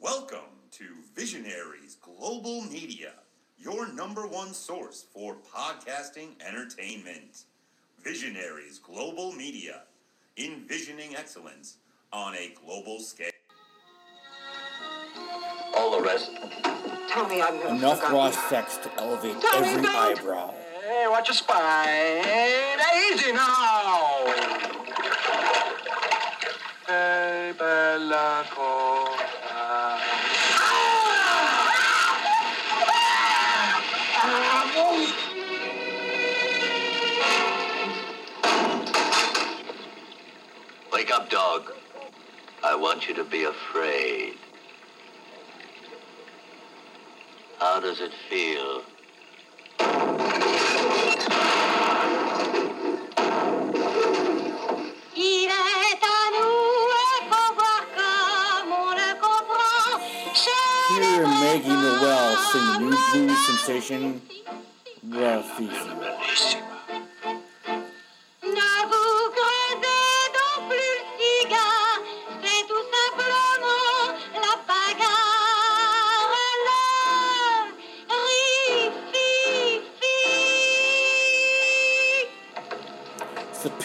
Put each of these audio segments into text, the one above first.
Welcome to Visionaries Global Media, your number one source for podcasting entertainment. Visionaries Global Media, envisioning excellence on a global scale. All the rest. Tommy, I've never Enough forgotten. raw sex to elevate Tommy, every don't- eyebrow. Hey, watch your spine. Easy now. Hey, bella cosa. Wake up, dog. I want you to be afraid. How does it feel? Les Maggie Noel voisins, sing new blues sensation, Rififi.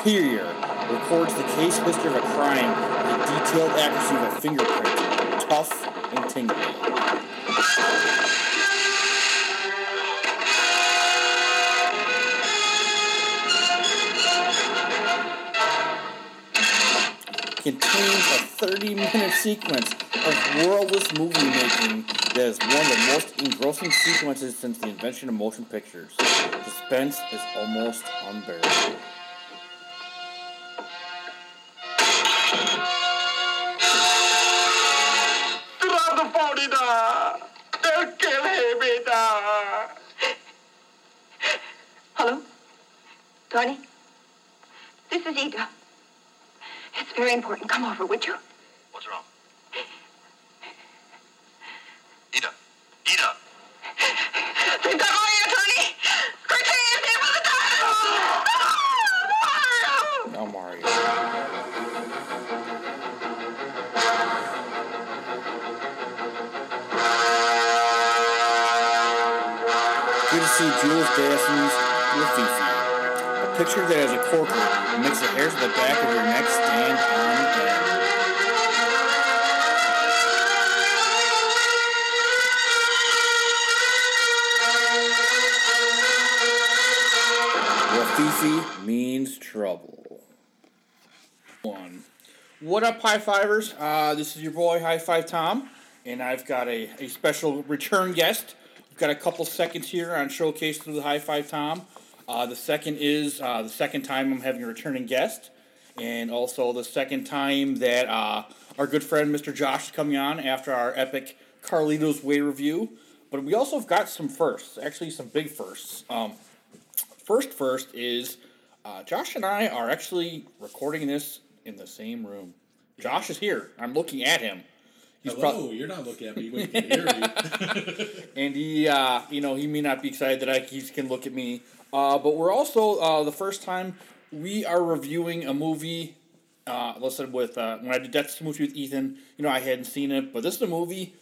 Superior records the case history of a crime with the detailed accuracy of a fingerprint, tough and tingly. Contains a 30 minute sequence of worldless movie making that is one of the most engrossing sequences since the invention of motion pictures. Suspense is almost unbearable. Would you? High fivers? Uh, this is your boy, High Five Tom, and I've got a, a special return guest. We've got a couple seconds here on Showcase through the High Five Tom. Uh, the second is uh, the second time I'm having a returning guest, and also the second time that uh, our good friend Mr. Josh is coming on after our epic Carlito's Way review. But we also have got some firsts, actually, some big firsts. Um, first first is uh, Josh and I are actually recording this in the same room. Josh is here. I'm looking at him. He's Hello, you're not looking at me, you can hear me. and he, uh, you know, he may not be excited that I, he can look at me. Uh, but we're also uh, the first time we are reviewing a movie. Uh, listen, with uh, when I did that movie with Ethan, you know, I hadn't seen it, but this is a movie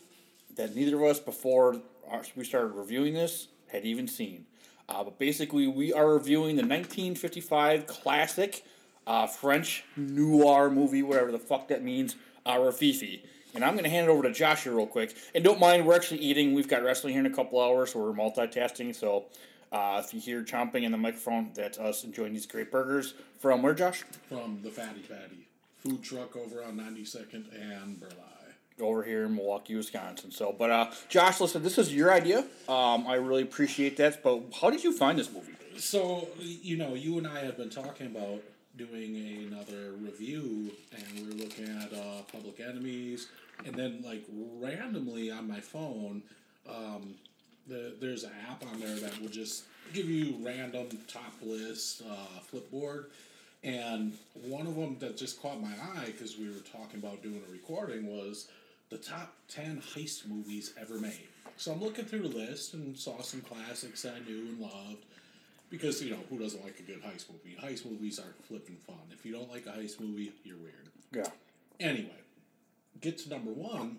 that neither of us before our, we started reviewing this had even seen. Uh, but basically, we are reviewing the 1955 classic uh, French noir movie, whatever the fuck that means, uh, Rififi. And I'm going to hand it over to Josh here real quick. And don't mind, we're actually eating. We've got wrestling here in a couple hours, so we're multitasking. So uh, if you hear chomping in the microphone, that's us enjoying these great burgers from where, Josh? From the Fatty Patty food truck over on 92nd and Burleigh. over here in Milwaukee, Wisconsin. So, but uh, Josh, listen, this is your idea. Um, I really appreciate that. But how did you find this movie? So, you know, you and I have been talking about doing another review, and we're looking at uh, Public Enemies, and then, like, randomly on my phone, um, the, there's an app on there that will just give you random top list uh, flipboard. And one of them that just caught my eye because we were talking about doing a recording was the top 10 heist movies ever made. So I'm looking through the list and saw some classics that I knew and loved. Because, you know, who doesn't like a good heist movie? Heist movies are flipping fun. If you don't like a heist movie, you're weird. Yeah. Anyway, get to number one,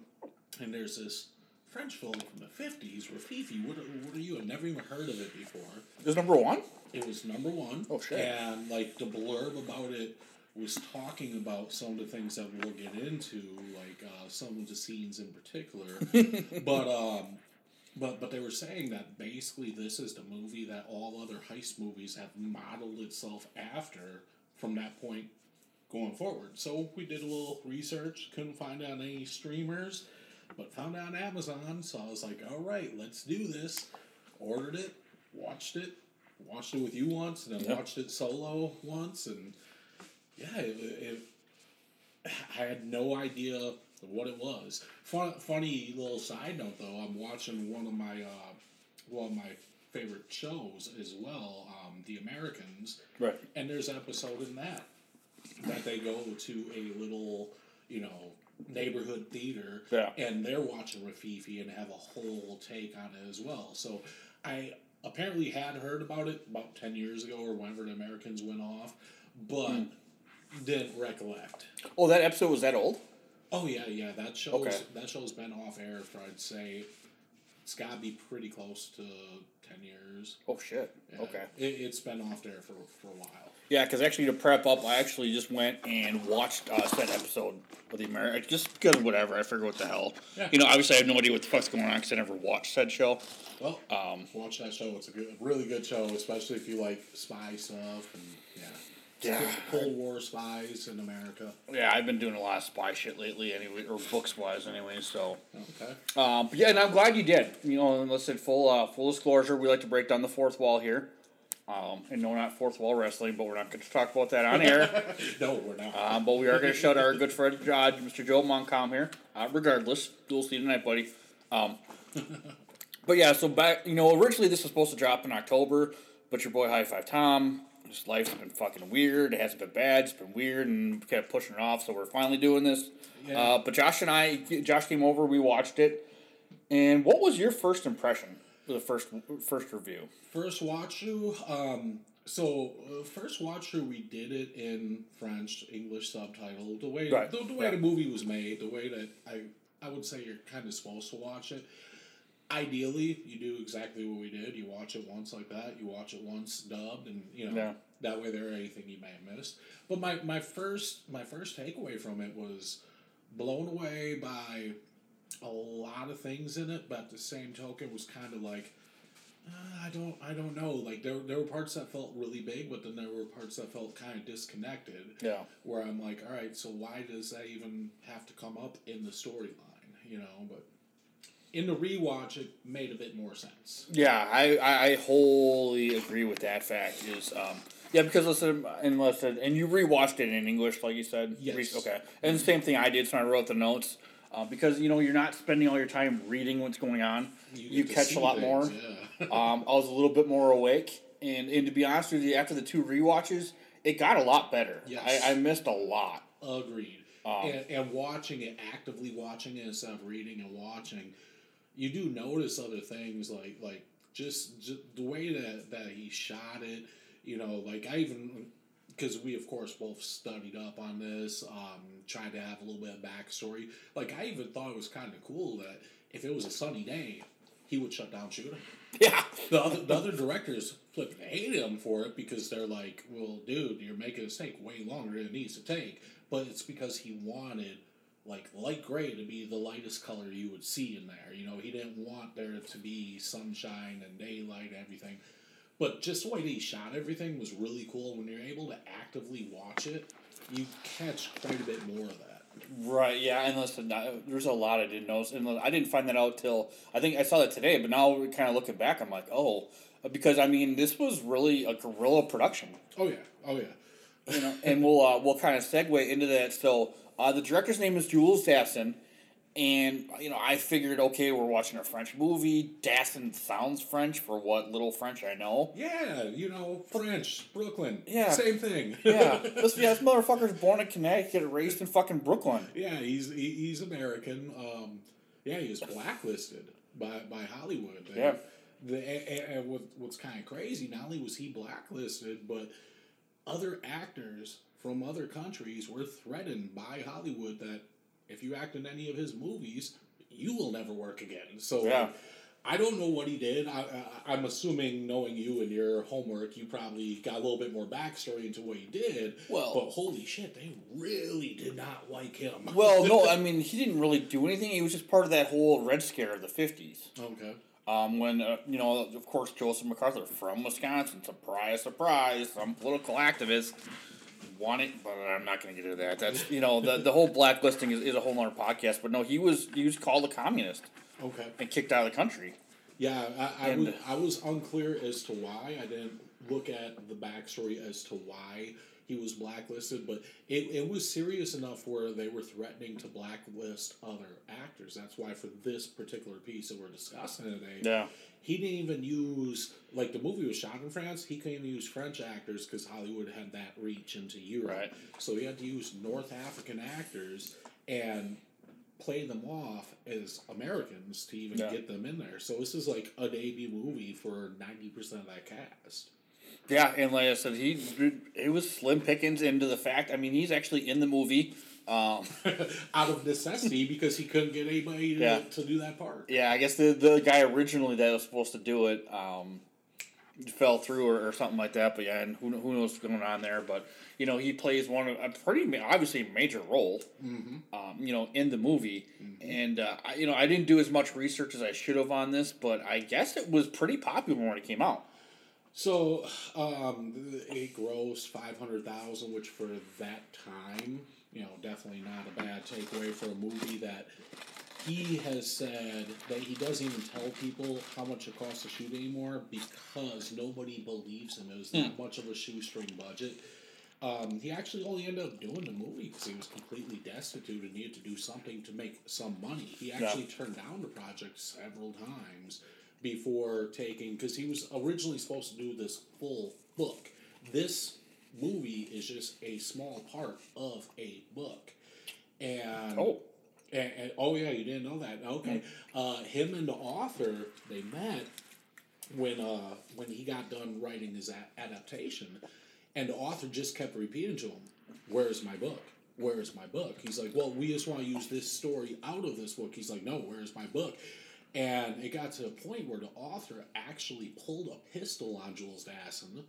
and there's this French film from the fifties, Rififi. What, are- what are you? I've never even heard of it before. It was number one. It was number one. Oh, shit. And like the blurb about it was talking about some of the things that we'll get into, like uh, some of the scenes in particular. but um, but but they were saying that basically this is the movie that all other heist movies have modeled itself after from that point going forward. So we did a little research, couldn't find out any streamers, but found out on Amazon. So I was like, all right, let's do this. Ordered it, watched it, watched it with you once, and then Yep. watched it solo once, and yeah, it, it, I had no idea what it was. Fun, funny little side note though, I'm watching one of my uh, one of my favorite shows as well, um, The Americans, Right. and there's an episode in that that they go to a little, you know, neighborhood theater, Yeah. and they're watching Rififi and have a whole take on it as well. So I apparently had heard about it about ten years ago or whenever the Americans went off, but Hmm. didn't recollect. Oh, that episode was that old? Oh yeah, yeah. That show's Okay. that show's been off air for I'd say it's got to be pretty close to ten years. Oh shit. Yeah. Okay. It, it's been off there for for a while. Yeah, because actually to prep up, I actually just went and watched uh, said episode of the American just because whatever. I figured what the hell. Yeah. You know, obviously I have no idea what the fuck's going on because I never watched said show. Well, Um, watch that show. It's a good, really good show, especially if you like spy stuff and yeah, Yeah. Cold War spies in America. Yeah, I've been doing a lot of spy shit lately, anyway, or books wise, anyway. So, Okay. um, but yeah, and I'm glad you did. You know, listen, full uh, full disclosure, we like to break down the fourth wall here. Um, and no, not fourth wall wrestling, but we're not going to talk about that on air. No, we're not. Um, but we are going to shout out our good friend uh, Mr. Joe Moncom here. Uh, regardless, we'll see you tonight, buddy. Um, but yeah, so back, you know, originally this was supposed to drop in October, but your boy High Five Tom, his life's been fucking weird. It hasn't been bad. It's been weird, and kept pushing it off. So we're finally doing this. Yeah. Uh, but Josh and I, Josh came over. We watched it. And what was your first impression? The first first review. First watch through. Um, so uh, first watch through, we did it in French, English subtitle. The way Right, the, the way yeah. the movie was made, the way that I I would say you're kind of supposed to watch it. Ideally, you do exactly what we did. You watch it once like that. You watch it once dubbed, and you know Yeah. that way there are anything you may have missed. But my, my first my first takeaway from it was blown away by a lot of things in it, but at the same token was kind of like uh, I don't I don't know. Like there there were parts that felt really big, but then there were parts that felt kind of disconnected. Yeah. Where I'm like, all right, so why does that even have to come up in the storyline? You know, but in the rewatch, it made a bit more sense. Yeah, I, I, I wholly agree with that fact. Is um, yeah, because listen, and listen, and you rewatched it in English, like you said. Yes. Okay, and the same thing I did. So I wrote the notes uh, because you know you're not spending all your time reading what's going on. You, to catch a lot things, more. Yeah. um, I was a little bit more awake, and and to be honest with you, after the two rewatches, it got a lot better. Yes. I, I missed a lot. Agreed. Um, and, and watching it, actively watching it instead of reading and watching, you do notice other things like like just, just the way that that he shot it. You know, like I even because we of course both studied up on this, um, tried to have a little bit of backstory. Like I even thought it was kind of cool that if it was a sunny day, he would shut down shooting. Yeah. The other, the other directors flipping hate him for it because they're like, well, dude, you're making this take way longer than it needs to take. But it's because he wanted like light gray to be the lightest color you would see in there. You know, he didn't want there to be sunshine and daylight and everything. But just the way he shot everything was really cool. When you're able to actively watch it, you catch quite a bit more of that. Right, yeah, and listen, there's a lot I didn't notice, and I didn't find that out till I think I saw that today. But now, we're kind of looking back, I'm like, oh, because I mean, this was really a guerrilla production, Oh yeah, oh yeah. you know. and we'll uh, we'll kind of segue into that. So, uh, the director's name is Jules Dassin, and you know, I figured, okay, we're watching a French movie. Dassin sounds French for what little French I know. Yeah, you know, French, Brooklyn. Yeah. Same thing. Yeah, this, yeah, this motherfucker's born in Connecticut, raised in fucking Brooklyn. Yeah, he's he, he's American. Um, yeah, he was blacklisted by by Hollywood. They- Yeah. The, and, and what, what's kind of crazy, not only was he blacklisted, but other actors from other countries were threatened by Hollywood that if you act in any of his movies, you will never work again. So Yeah. like, I don't know what he did. I, I, I'm assuming, knowing you and your homework, you probably got a little bit more backstory into what he did. Well- but holy shit, they really did not like him. Well, no, I mean he didn't really do anything. He was just part of that whole Red Scare of the fifties. okay. Um, when uh, you know, of course, Joseph MacArthur from Wisconsin, surprise, surprise, some political activist wanted, but I'm not going to get into that. That's you know, the the whole blacklisting is, is a whole other podcast. But no, he was he was called a communist Okay. and kicked out of the country. Yeah, I, I, And- was, I was unclear as to why. I didn't look at the backstory as to why he was blacklisted, but it, it was serious enough where they were threatening to blacklist other actors. That's why, for this particular piece that we're discussing today, Yeah. he didn't even use, like, the movie was shot in France, he couldn't even use French actors because Hollywood had that reach into Europe. Right. So he had to use North African actors and play them off as Americans to even Yeah. get them in there. So this is like a debut movie for ninety percent of that cast. Yeah, and like I said, he it was slim pickings into the fact. I mean, he's actually in the movie. Um, Out of necessity because he couldn't get anybody to, Yeah. to do that part. yeah, I guess the the guy originally that was supposed to do it um, fell through or, or something like that. But yeah, and who who knows what's going on there? But you know, he plays one of a pretty obviously major role. Um, you know, in the movie, and uh, I, you know, I didn't do as much research as I should have on this, but I guess it was pretty popular when it came out. So um, it grossed five hundred thousand, which for that time, you know, definitely not a bad takeaway for a movie that he has said that he doesn't even tell people how much it costs to shoot anymore because nobody believes him. It was that much of a shoestring budget. Um, he actually only ended up doing the movie because he was completely destitute and needed to do something to make some money. He actually turned down the project several times before taking because he was originally supposed to do this full book. This movie is just a small part of a book, and Oh. and, and- oh yeah, you didn't know that? Okay, uh, him and the author they met when uh when he got done writing his a- adaptation, and the author just kept repeating to him, "Where's my book? Where's my book?" He's like, "Well, we just want to use this story out of this book." He's like, "No, where's my book?" And it got to a point where the author actually pulled a pistol on Jules Dassin,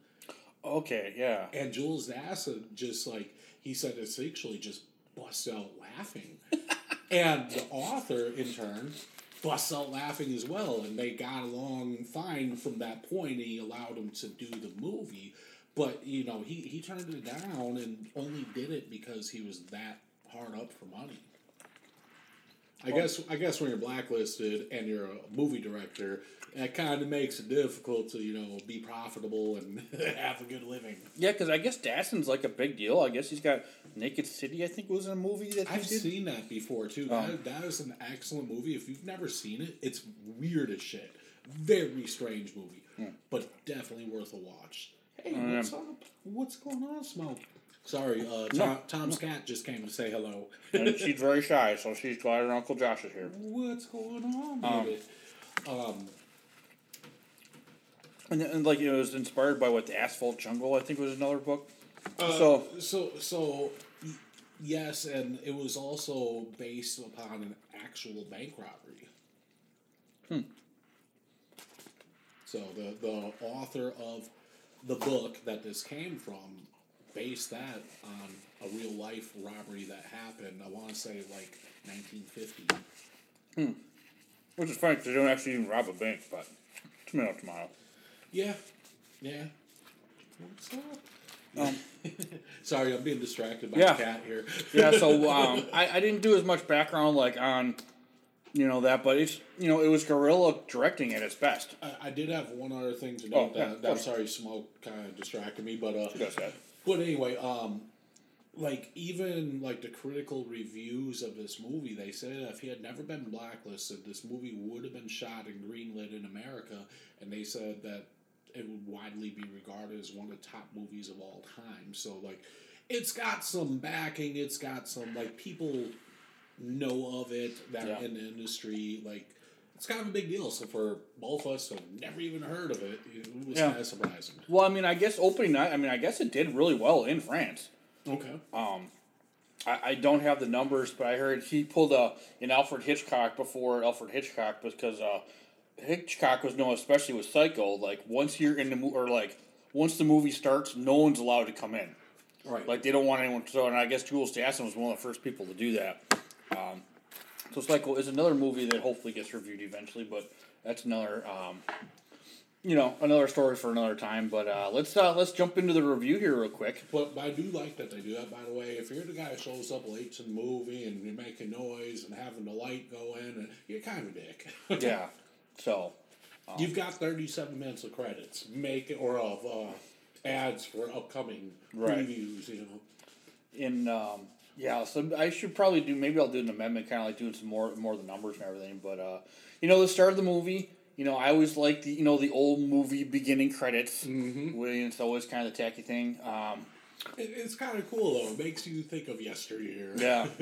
Okay, yeah. and Jules Dassin just like he said, essentially just busts out laughing, and the author in turn busts out laughing as well, and they got along fine from that point. And he allowed him to do the movie, but you know he he turned it down and only did it because he was that hard up for money. I guess I guess when you're blacklisted and you're a movie director, that kind of makes it difficult to you know be profitable and have a good living. Yeah, because I guess Dassin's like a big deal. I guess he's got Naked City. I think was a movie that I've did. seen that before too. Oh. That, that is an excellent movie. If you've never seen it, it's weird as shit. Very strange movie, Hmm. but definitely worth a watch. Hey, what's up? What's going on, Smoke? Sorry, uh, Tom, Tom's cat just came to say hello. and she's very shy, so she's glad her Uncle Josh is here. What's going on, Um, baby? Um, And, and like it was inspired by what the Asphalt Jungle, I think was another book. Uh, so so so yes, and it was also based upon an actual bank robbery. Hmm. So the the author of the book that this came from based that on a real life robbery that happened. I want to say like 1950. Hmm. which is funny because they don't actually even rob a bank, but tomato tomato. Yeah, yeah. What's up? Um, Sorry, I'm being distracted by Yeah. the cat here. yeah, so um, I, I didn't do as much background like on, you know that, but it's you know it was guerrilla directing at its best. I, I did have one other thing to Oh, note yeah, that, of that sorry smoke kind of distracted me, but uh. But anyway, um, like even like the critical reviews of this movie, they said if he had never been blacklisted, this movie would have been shot and greenlit in America, and they said that it would widely be regarded as one of the top movies of all time. So like, it's got some backing, it's got some like people know of it that Yeah. in the industry, like. It's kind of a big deal. So for both of us who have never even heard of it, it was Yeah. kind of surprising. Well, I mean, I guess opening night. I mean, I guess it did really well in France. Okay. Um, I, I don't have the numbers, but I heard he pulled a an Alfred Hitchcock before Alfred Hitchcock because uh, Hitchcock was known, especially with Psycho. Like once you're in the mo- or like once the movie starts, no one's allowed to come in. Right. Like they don't want anyone. So, and I guess Jules Dassin was one of the first people to do that. Um, so Psycho is another movie that hopefully gets reviewed eventually, but that's another, um, you know, another story for another time. But uh, let's uh, let's jump into the review here real quick. But, but I do like that they do that. By the way, if you're the guy who shows up late to the movie and you're making noise and having the light go in, and you're kind of a dick. Yeah. So You've got 37 minutes of credits, make it or of uh, ads for upcoming Right. previews. You know. in um, yeah, so I should probably do maybe I'll do an amendment, kind of like doing some more more of the numbers and everything. But uh, you know, the start of the movie, you know, I always like the you know the old movie beginning credits. Mm-hmm. It's always kind of the tacky thing. Um, It, it's kind of cool though. It makes you think of yesteryear. yeah,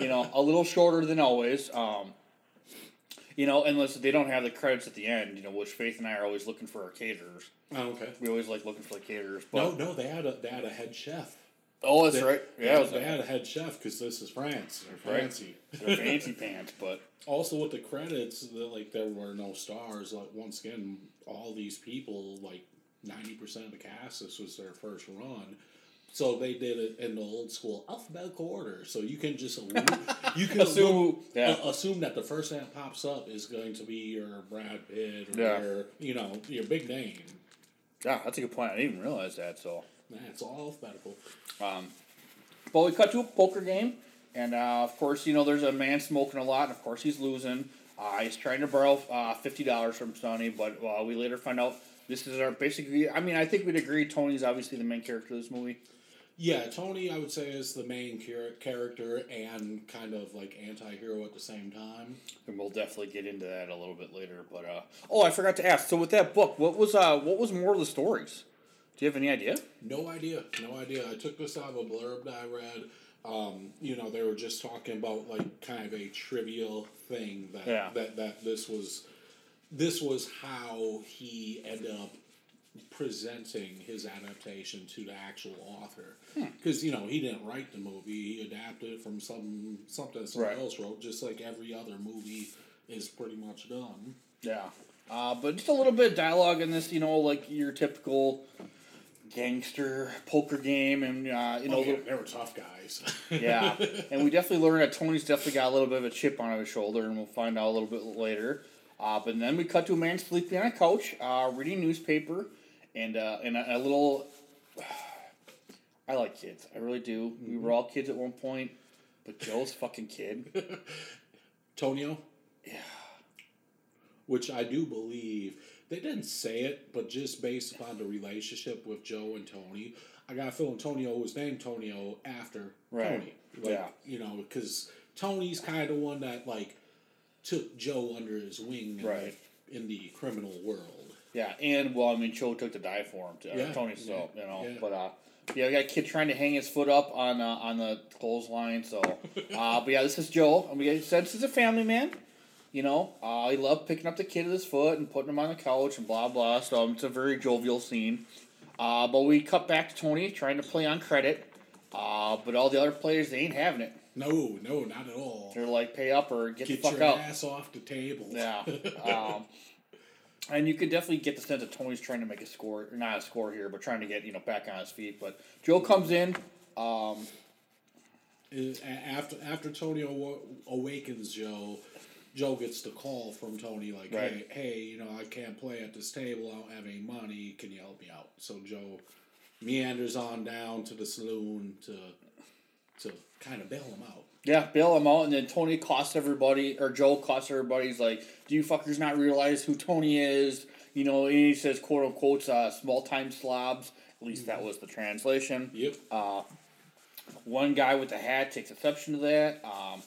you know, a little shorter than always. Um, you know, unless they don't have the credits at the end, you know, which Faith and I are always looking for our caterers. Oh, okay. We always like looking for the caterers. No, no, they had a they had a head chef. Oh, that's They- right. Yeah, it they had a head chef because this is France. They're Right. fancy. they're fancy pants, but Also, with the credits, like there were no stars. Like once again, all these people, like ninety percent of the cast, this was their first run. So they did it in the old school alphabetical order. So you can just you can Assume- yeah. uh, assume that the first thing that pops up is going to be your Brad Pitt or Yeah. your you know your big name. yeah, that's a good point. I didn't even realize that. So. That's all alphabetical. But we cut to a poker game, and uh, of course, you know, there's a man smoking a lot, and of course, he's losing. Uh, he's trying to borrow uh, fifty dollars from Sonny, but uh, we later find out this is our basically. I mean, I think we'd agree Tony's obviously the main character of this movie. Yeah, Tony, I would say, is the main char- character and kind of like anti-hero at the same time. And we'll definitely get into that a little bit later. But uh, oh, I forgot to ask. So with that book, what was uh, what was more of the stories? Do you have any idea? No idea, no idea. I took this out of a blurb that I read. Um, you know, they were just talking about like kind of a trivial thing that Yeah. that that this was this was how he ended up presenting his adaptation to the actual author because you know he didn't write the movie he adapted it from some something someone Right. else wrote just like every other movie is pretty much done Yeah. Uh, but just a little bit of dialogue in this, you know, like your typical gangster poker game, and uh, you know, oh, yeah, they were tough guys yeah, and we definitely learned that Tony's definitely got a little bit of a chip on his shoulder, and we'll find out a little bit later. Uh, but then we cut to a man sleeping on a couch, uh, reading newspaper, and uh, and a, a little. I like kids, I really do. We were all kids at one point, but Joe's fucking kid. Tonio? Yeah. Which I do believe they didn't say it, but just based upon the relationship with Joe and Tony, I got a feeling Tonio was named Tonio after Right. Tony. Like, Yeah. You know, because Tony's kind of one that like took Joe under his wing in, Right. the, in the criminal world. Yeah, and well, I mean, Joe took the die for him, too. Yeah, Tony, so yeah, you know, yeah. but uh, yeah, we got a kid trying to hang his foot up on uh, on the clothesline. So, uh, but yeah, this is Joe, and we said this is a family man. You know, uh, he loved picking up the kid with his foot and putting him on the couch and blah blah. So it's a very jovial scene. Uh, but we cut back to Tony trying to play on credit. Uh, but all the other players they ain't having it. No, no, not at all. They're like, pay up or get, Get the fuck your out. ass off the table. Yeah. Um, and you could definitely get the sense that Tony's trying to make a score, or not a score here, but trying to get you know back on his feet. But Joe comes in. Um, after after Tony awakens Joe, Joe gets the call from Tony like, Right. "Hey, hey, you know, I can't play at this table. I don't have any money. Can you help me out?" So Joe meanders on down to the saloon to to kind of bail him out. yeah, bail him out, and then Tony costs everybody, or Joe costs everybody. He's like, "Do you fuckers not realize who Tony is?" You know, and he says, "quote unquote, uh, small time slobs." At least that was the translation. Yep. One guy with the hat takes exception to that. Um,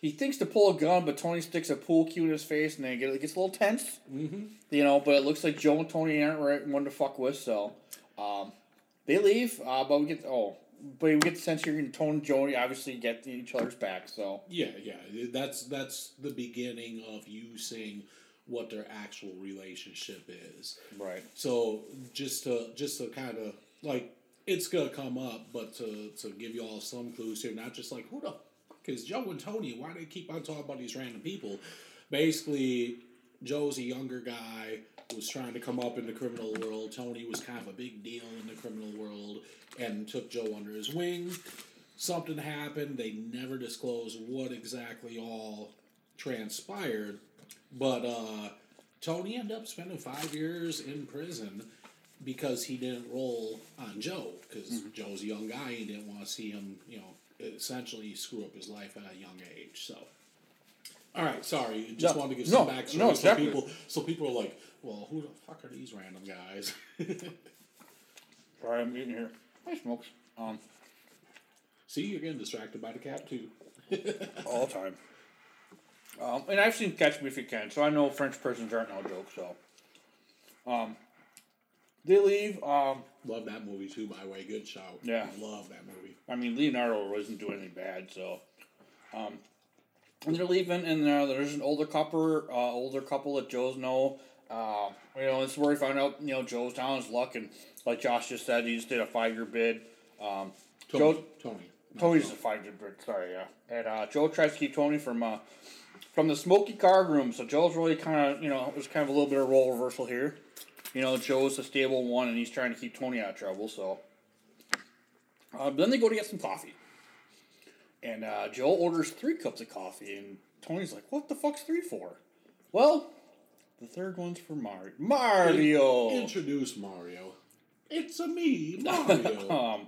he thinks to pull a gun, but Tony sticks a pool cue in his face, and then it gets a little tense. Mm-hmm. You know, but it looks like Joe and Tony aren't right one to fuck with, so um, they leave. Uh, but we get oh, but we get the sense here, and Tony and Joey obviously get each other's back. So Yeah, yeah. That's that's the beginning of you seeing what their actual relationship is. right, So just to just to kind of like it's gonna come up, but to to give you all some clues here, not just like who the is Joe and Tony? Why do they keep on talking about these random people? Basically, Joe's a younger guy was trying to come up in the criminal world. Tony was kind of a big deal in the criminal world and took Joe under his wing. Something happened. They never disclosed what exactly all transpired, but uh, Tony ended up spending five years in prison because he didn't roll on Joe because Joe's a young guy. He didn't want to see him, you know, essentially screw up his life at a young age. So, all right, sorry, just No, wanted to give some no, backstory no, so exactly. people so people are like, well, who the fuck are these random guys? Sorry, I'm eating here. Hi, smokes. Um, see, you're getting distracted by the cat too. all the time. Um, and I've seen Catch Me If You Can, so I know French prisons aren't no joke. So, um, they leave. Um, Love that movie too, by the way. Good show. Yeah. love that movie. I mean, Leonardo wasn't doing anything bad, so. Um, and they're leaving, and uh, there's an older couple, uh, older couple that Joe's know. Uh, you know, this is where he found out. You know, Joe's down his luck, and like Josh just said, he just did a five year bid. Um, Tony. Joe, Tony. not Tony's Joe. a five year bid. Sorry, yeah. And uh, Joe tries to keep Tony from uh, from the smoky card room. So Joe's really kind of, you know, there's kind of a little bit of role reversal here. You know, Joe's a stable one, and he's trying to keep Tony out of trouble. So uh, then they go to get some coffee. And uh, Joe orders three cups of coffee, and Tony's like, "What the fuck's three for?" Well, the third one's for Mario. Mario. Introduce Mario. It's a me, Mario. um,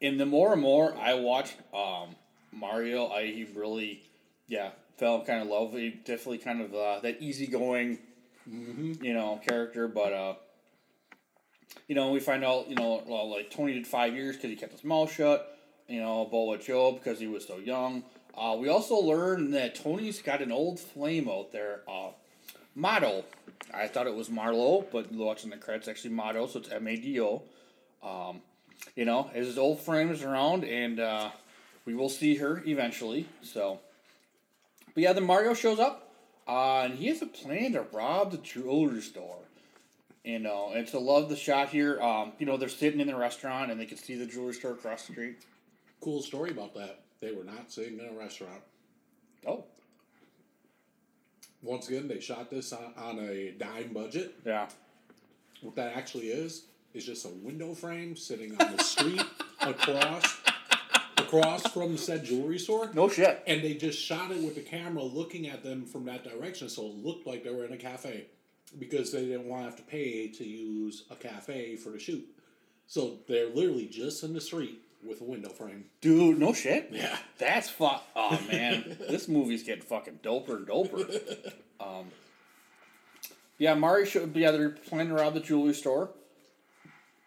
and the more and more I watched um, Mario, I he really, yeah, fell kind of love. He definitely kind of uh, that easygoing, you know, character. But uh, you know, we find out, you know, well, like Tony did five years because he kept his mouth shut. You know, Bo with Joe because he was so young. Uh, we also learned that Tony's got an old flame out there. Uh, Mado. I thought it was Marlowe, but watching the credits, actually Mado, so it's M A D O. Um, you know, his old frame is around, and uh, we will see her eventually. So, but yeah, then Mario shows up, uh, and he has a plan to rob the jewelry store. You know, and to love the shot here. Um, you know, they're sitting in the restaurant, and they can see the jewelry store across the street. cool story about that. They were not sitting in a restaurant. Oh, Once again, they shot this on, on a dime budget. yeah. What that actually is is just a window frame sitting on the street across across from said jewelry store. No shit. And they just shot it with the camera looking at them from that direction, so it looked like they were in a cafe because they didn't want to have to pay to use a cafe for the shoot. So they're literally just in the street with a window frame. Dude, no shit. Yeah. That's fuck. Oh man, this movie's getting fucking doper and doper. Um, yeah, Mario should. Yeah, they're planning to rob the jewelry store.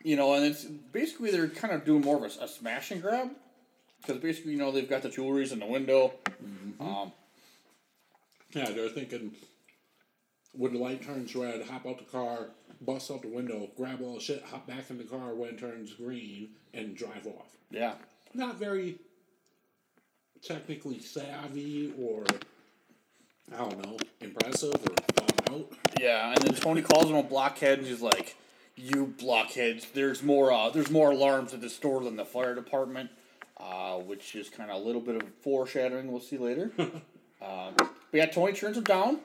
You know, and it's basically they're kind of doing more of a, a smash and grab because basically, you know, they've got the jewelries in the window. Um, Yeah, they're thinking when the light turns red, hop out the car, bust out the window, grab all the shit, hop back in the car when it turns green, and drive off. yeah, Not very technically savvy or I don't know, impressive or thought out. yeah, and then Tony calls him a blockhead, and he's like, "You blockheads! There's more. Uh, there's more alarms at the store than the fire department." Uh, which is kind of a little bit of foreshadowing. We'll see later. um, but yeah, Tony turns him down.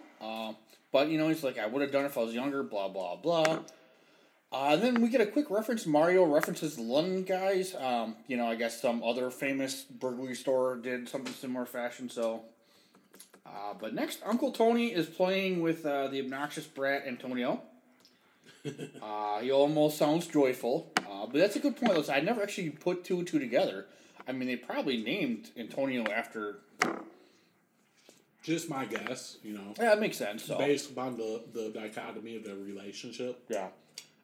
But you know, he's like, "I would have done it if I was younger." Blah blah blah. Uh, then we get a quick reference. Mario references the London guys. Um, you know, I guess some other famous burglary store did something similar fashion. So, uh, but next, Uncle Tony is playing with uh, the obnoxious brat Antonio. uh, he almost sounds joyful, uh, but that's a good point. Listen, I never actually put two and two together. I mean, they probably named Antonio after. Just my guess, you know, Yeah, that makes sense. So based upon the, the dichotomy of their relationship. yeah,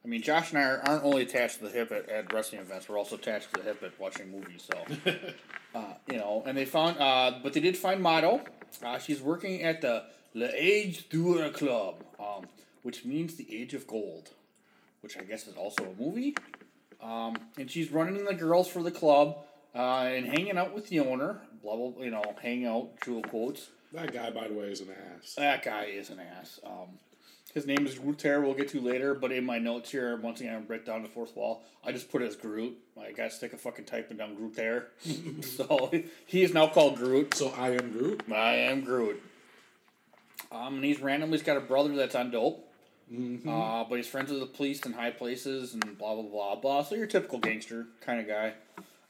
I mean, Josh and I are- aren't only attached to the hip at, at wrestling events; we're also attached to the hip at watching movies. So, uh, you know, and they found, uh, but they did find Mado. Uh, she's working at the Le Age d'Or Club, um, which means the Age of Gold, which I guess is also a movie. Um, and she's running the girls for the club uh, and hanging out with the owner. Blah blah, you know, hang out, jewel quotes. That guy, by the way, is an ass. That guy is an ass. Um, His name is Groot We'll get to later, but in my notes here, once again, I break down the fourth wall. I just put it as Groot. I got sick of fucking typing down Grutter so he is now called Groot. So I am Groot. I am Groot. Um, and he's randomly he's got a brother that's on dope. Mm-hmm. Uh, but he's friends with the police in high places and blah blah blah blah. So you're a typical gangster kind of guy.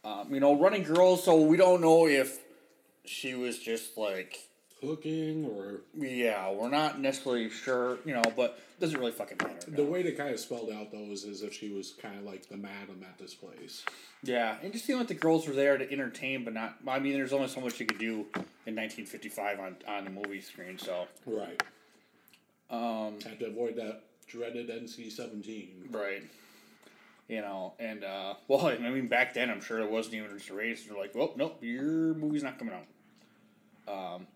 Um, you know, running girls. So we don't know if she was just like Hooking or yeah, we're not necessarily sure, you know, but it doesn't really fucking matter. the no. way they kind of spelled out those is as if she was kind of like the madam at this place. Yeah, and just feeling like the girls were there to entertain, but not. I mean, there's only so much you could do in 1955 on on the movie screen. So Right. um, Had to avoid that dreaded NC seventeen. right, you know, and uh, well, I mean, back then I'm sure it wasn't even just a race. They're like, well, nope, your movie's not coming out. Um,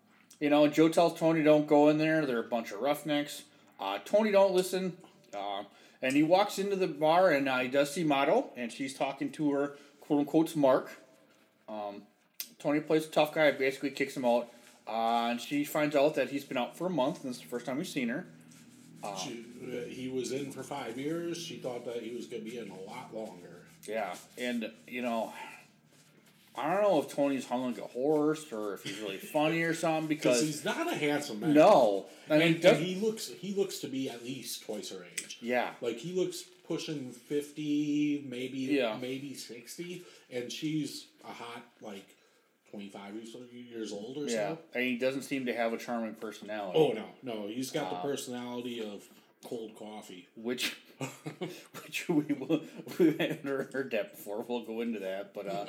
you know, Joe tells Tony, don't go in there. They're a bunch of roughnecks. Uh, Tony don't listen. Uh, and he walks into the bar and uh, he does see Mado, and she's talking to her quote unquote Mark. Um, Tony plays a tough guy, basically kicks him out. Uh, and she finds out that he's been out for a month, and this is the first time we've seen her. She, uh, he was in for five years. She thought that he was going to be in a lot longer. Yeah, and you know, I don't know if Tony's hung like a horse or if he's really funny or something Because he's not a handsome man. no, I mean, and, and he looks he looks to be at least twice her age. yeah, Like he looks pushing fifty, maybe Yeah. maybe sixty, and she's a hot like twenty five years old or yeah, so. and he doesn't seem to have a charming personality. Oh no, no, he's got Uh, the personality of cold coffee. which which we will we haven't heard that before. We'll go into that, but uh,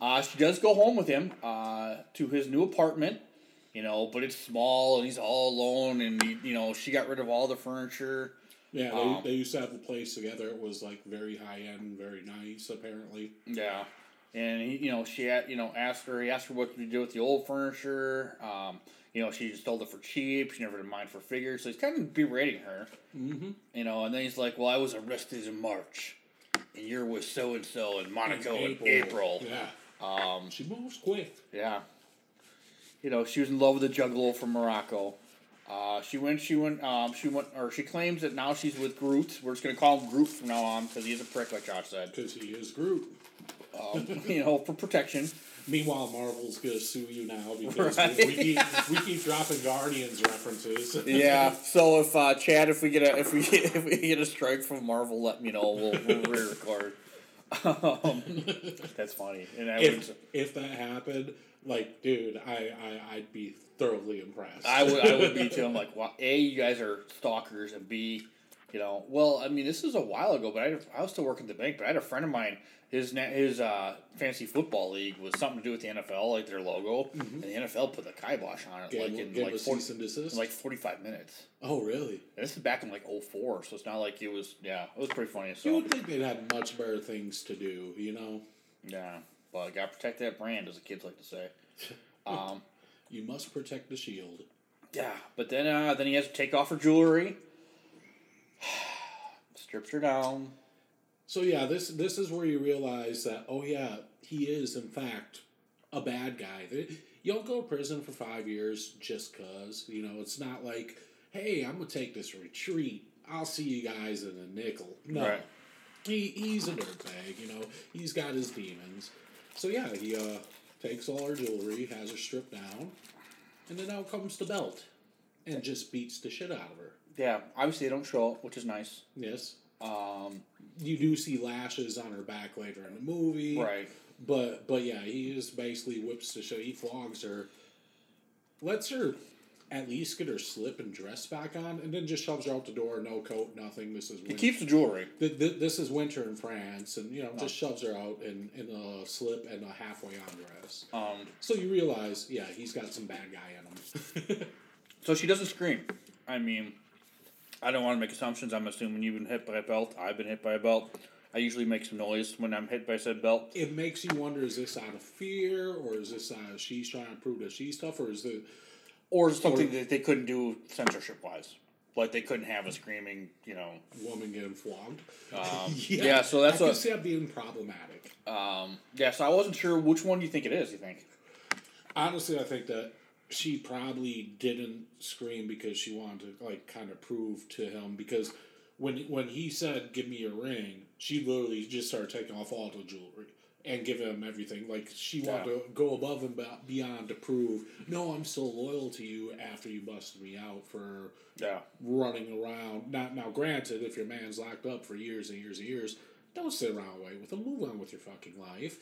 uh, she does go home with him uh, to his new apartment. You know, but it's small and he's all alone, and he, you know she got rid of all the furniture. Yeah, they, Um, they used to have the place together. It was like very high end, very nice. Apparently, Yeah, and he, you know she had, you know asked her he asked her what to do with the old furniture. Um, you know she just sold it for cheap. She never did mind for figures, so he's kind of berating her. Mm-hmm. You know, and then he's like, "Well, I was arrested in March, and you're with so and so in Monaco in April." Yeah, Um, she moves quick. yeah. You know, she was in love with a juggalo from Morocco. Uh, she went. She went. Um, she went, or she claims that now she's with Groot. We're just gonna call him Groot from now on because he's a prick, like Josh said. Because he is Groot. Um, you know, for protection. Meanwhile, Marvel's gonna sue you now because Right. we, we keep we keep dropping Guardians references. Yeah. So if uh, Chad, if we get a if we if we get a strike from Marvel, let me know. We'll we'll re-record. Um, that's funny. And I if would if that happened, like, dude, I, I I'd be thoroughly impressed. I would I would be too. I'm like, well, a you guys are stalkers, and b, you know, well, I mean, this is a while ago, but I I was still working at the bank, but I had a friend of mine. His his uh, fantasy football league was something to do with the NFL, like their logo, and the NFL put the kibosh on it, Gave, like in like 40, and in like forty five minutes. oh, really? And this is back in like 04, so it's not like it was. Yeah, it was pretty funny. So You would think they'd have much better things to do, you know. yeah, but gotta protect that brand, as the kids like to say. Um, You must protect the shield. yeah, but then uh, then he has to take off her jewelry, strips her down. So yeah, this this is where you realize that oh yeah, he is in fact a bad guy. You don't go to prison for five years just cause. You know, it's not like, hey, I'm gonna take this retreat. I'll see you guys in a nickel. No. Right. He he's a dirtbag, you know, he's got his demons. So yeah, he uh takes all her jewelry, has her stripped down, and then out comes the belt. And just beats the shit out of her. Yeah, obviously they don't show it, which is nice. Yes. Um, You do see lashes on her back later in the movie. right. But but yeah, he just basically whips the show. He flogs her, lets her at least get her slip and dress back on, and then just shoves her out the door. No coat, nothing. This is He keeps the jewelry. th- th- this is winter in France, and you know just shoves her out in, in a slip and a halfway on dress. Um, So you realize, yeah, he's got some bad guy in him. so she doesn't scream. I mean, I don't want to make assumptions. I'm assuming you've been hit by a belt. I've been hit by a belt. I usually make some noise when I'm hit by said belt. it makes you wonder: is this out of fear, or is this out of she's trying to prove that she's tough, or is it? Or something that they couldn't do censorship wise. Like they couldn't have a screaming, you know. woman getting flogged. Um, yeah, so that's I what- can see that being problematic. Um, yeah, so I wasn't sure which one do you think it is. You think? Honestly, I think that she probably didn't scream because she wanted to like kind of prove to him because when when he said give me a ring she literally just started taking off all the jewelry and giving him everything. Like she wanted to go above and beyond to prove no i'm still loyal to you after you busted me out for Yeah. running around. Now now granted if your man's locked up for years and years and years don't sit around wait. With him move on with your fucking life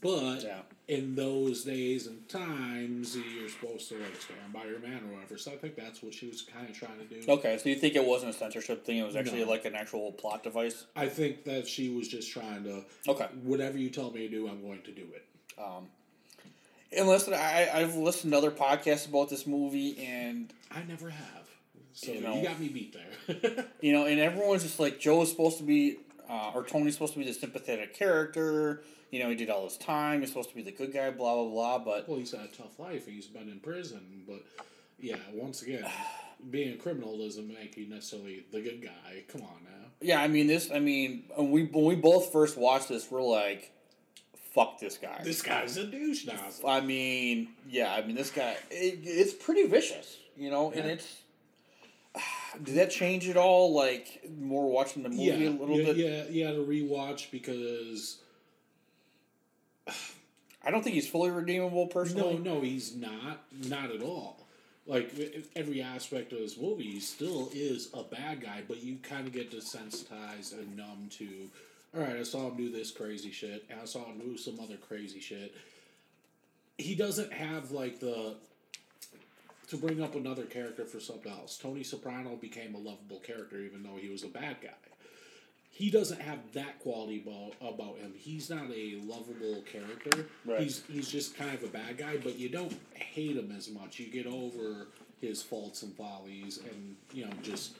but Yeah. in those days and times, you're supposed to like stand by your man or whatever. So I think that's what she was kind of trying to do. Okay, so you think it wasn't a censorship thing? It was actually No. like an actual plot device. I think that she was just trying to. Okay. Whatever you tell me to do, I'm going to do it. Um, And listen, I I've listened to other podcasts about this movie, and I never have. So You you, got me beat there. you know, and everyone's just like Joe is supposed to be, uh, or Tony's supposed to be the sympathetic character. You know, he did all this time. He's supposed to be the good guy. Blah blah blah. But well, he's had a tough life. He's been in prison, but yeah, once again, being a criminal doesn't make you necessarily the good guy. Come on now. yeah, I mean this. I mean, when we when we both first watched this, we're like, "Fuck this guy." This guy's a douche nozzle. I mean, yeah, I mean, this guy, it, it's pretty vicious, you know, and it's. Did that change at all? Like more watching the movie yeah, a little yeah, bit. yeah, had to rewatch because I don't think he's fully redeemable personally. no, no, he's not. Not at all. Like every aspect of this movie, he still is a bad guy, but you kind of get desensitized and numb to. All right, I saw him do this crazy shit, and I saw him do some other crazy shit. He doesn't have like the. To bring up another character for something else, Tony Soprano became a lovable character, even though he was a bad guy. He doesn't have that quality about, about him. He's not a lovable character. Right. He's he's just kind of a bad guy, but you don't hate him as much. You get over his faults and follies, and you know just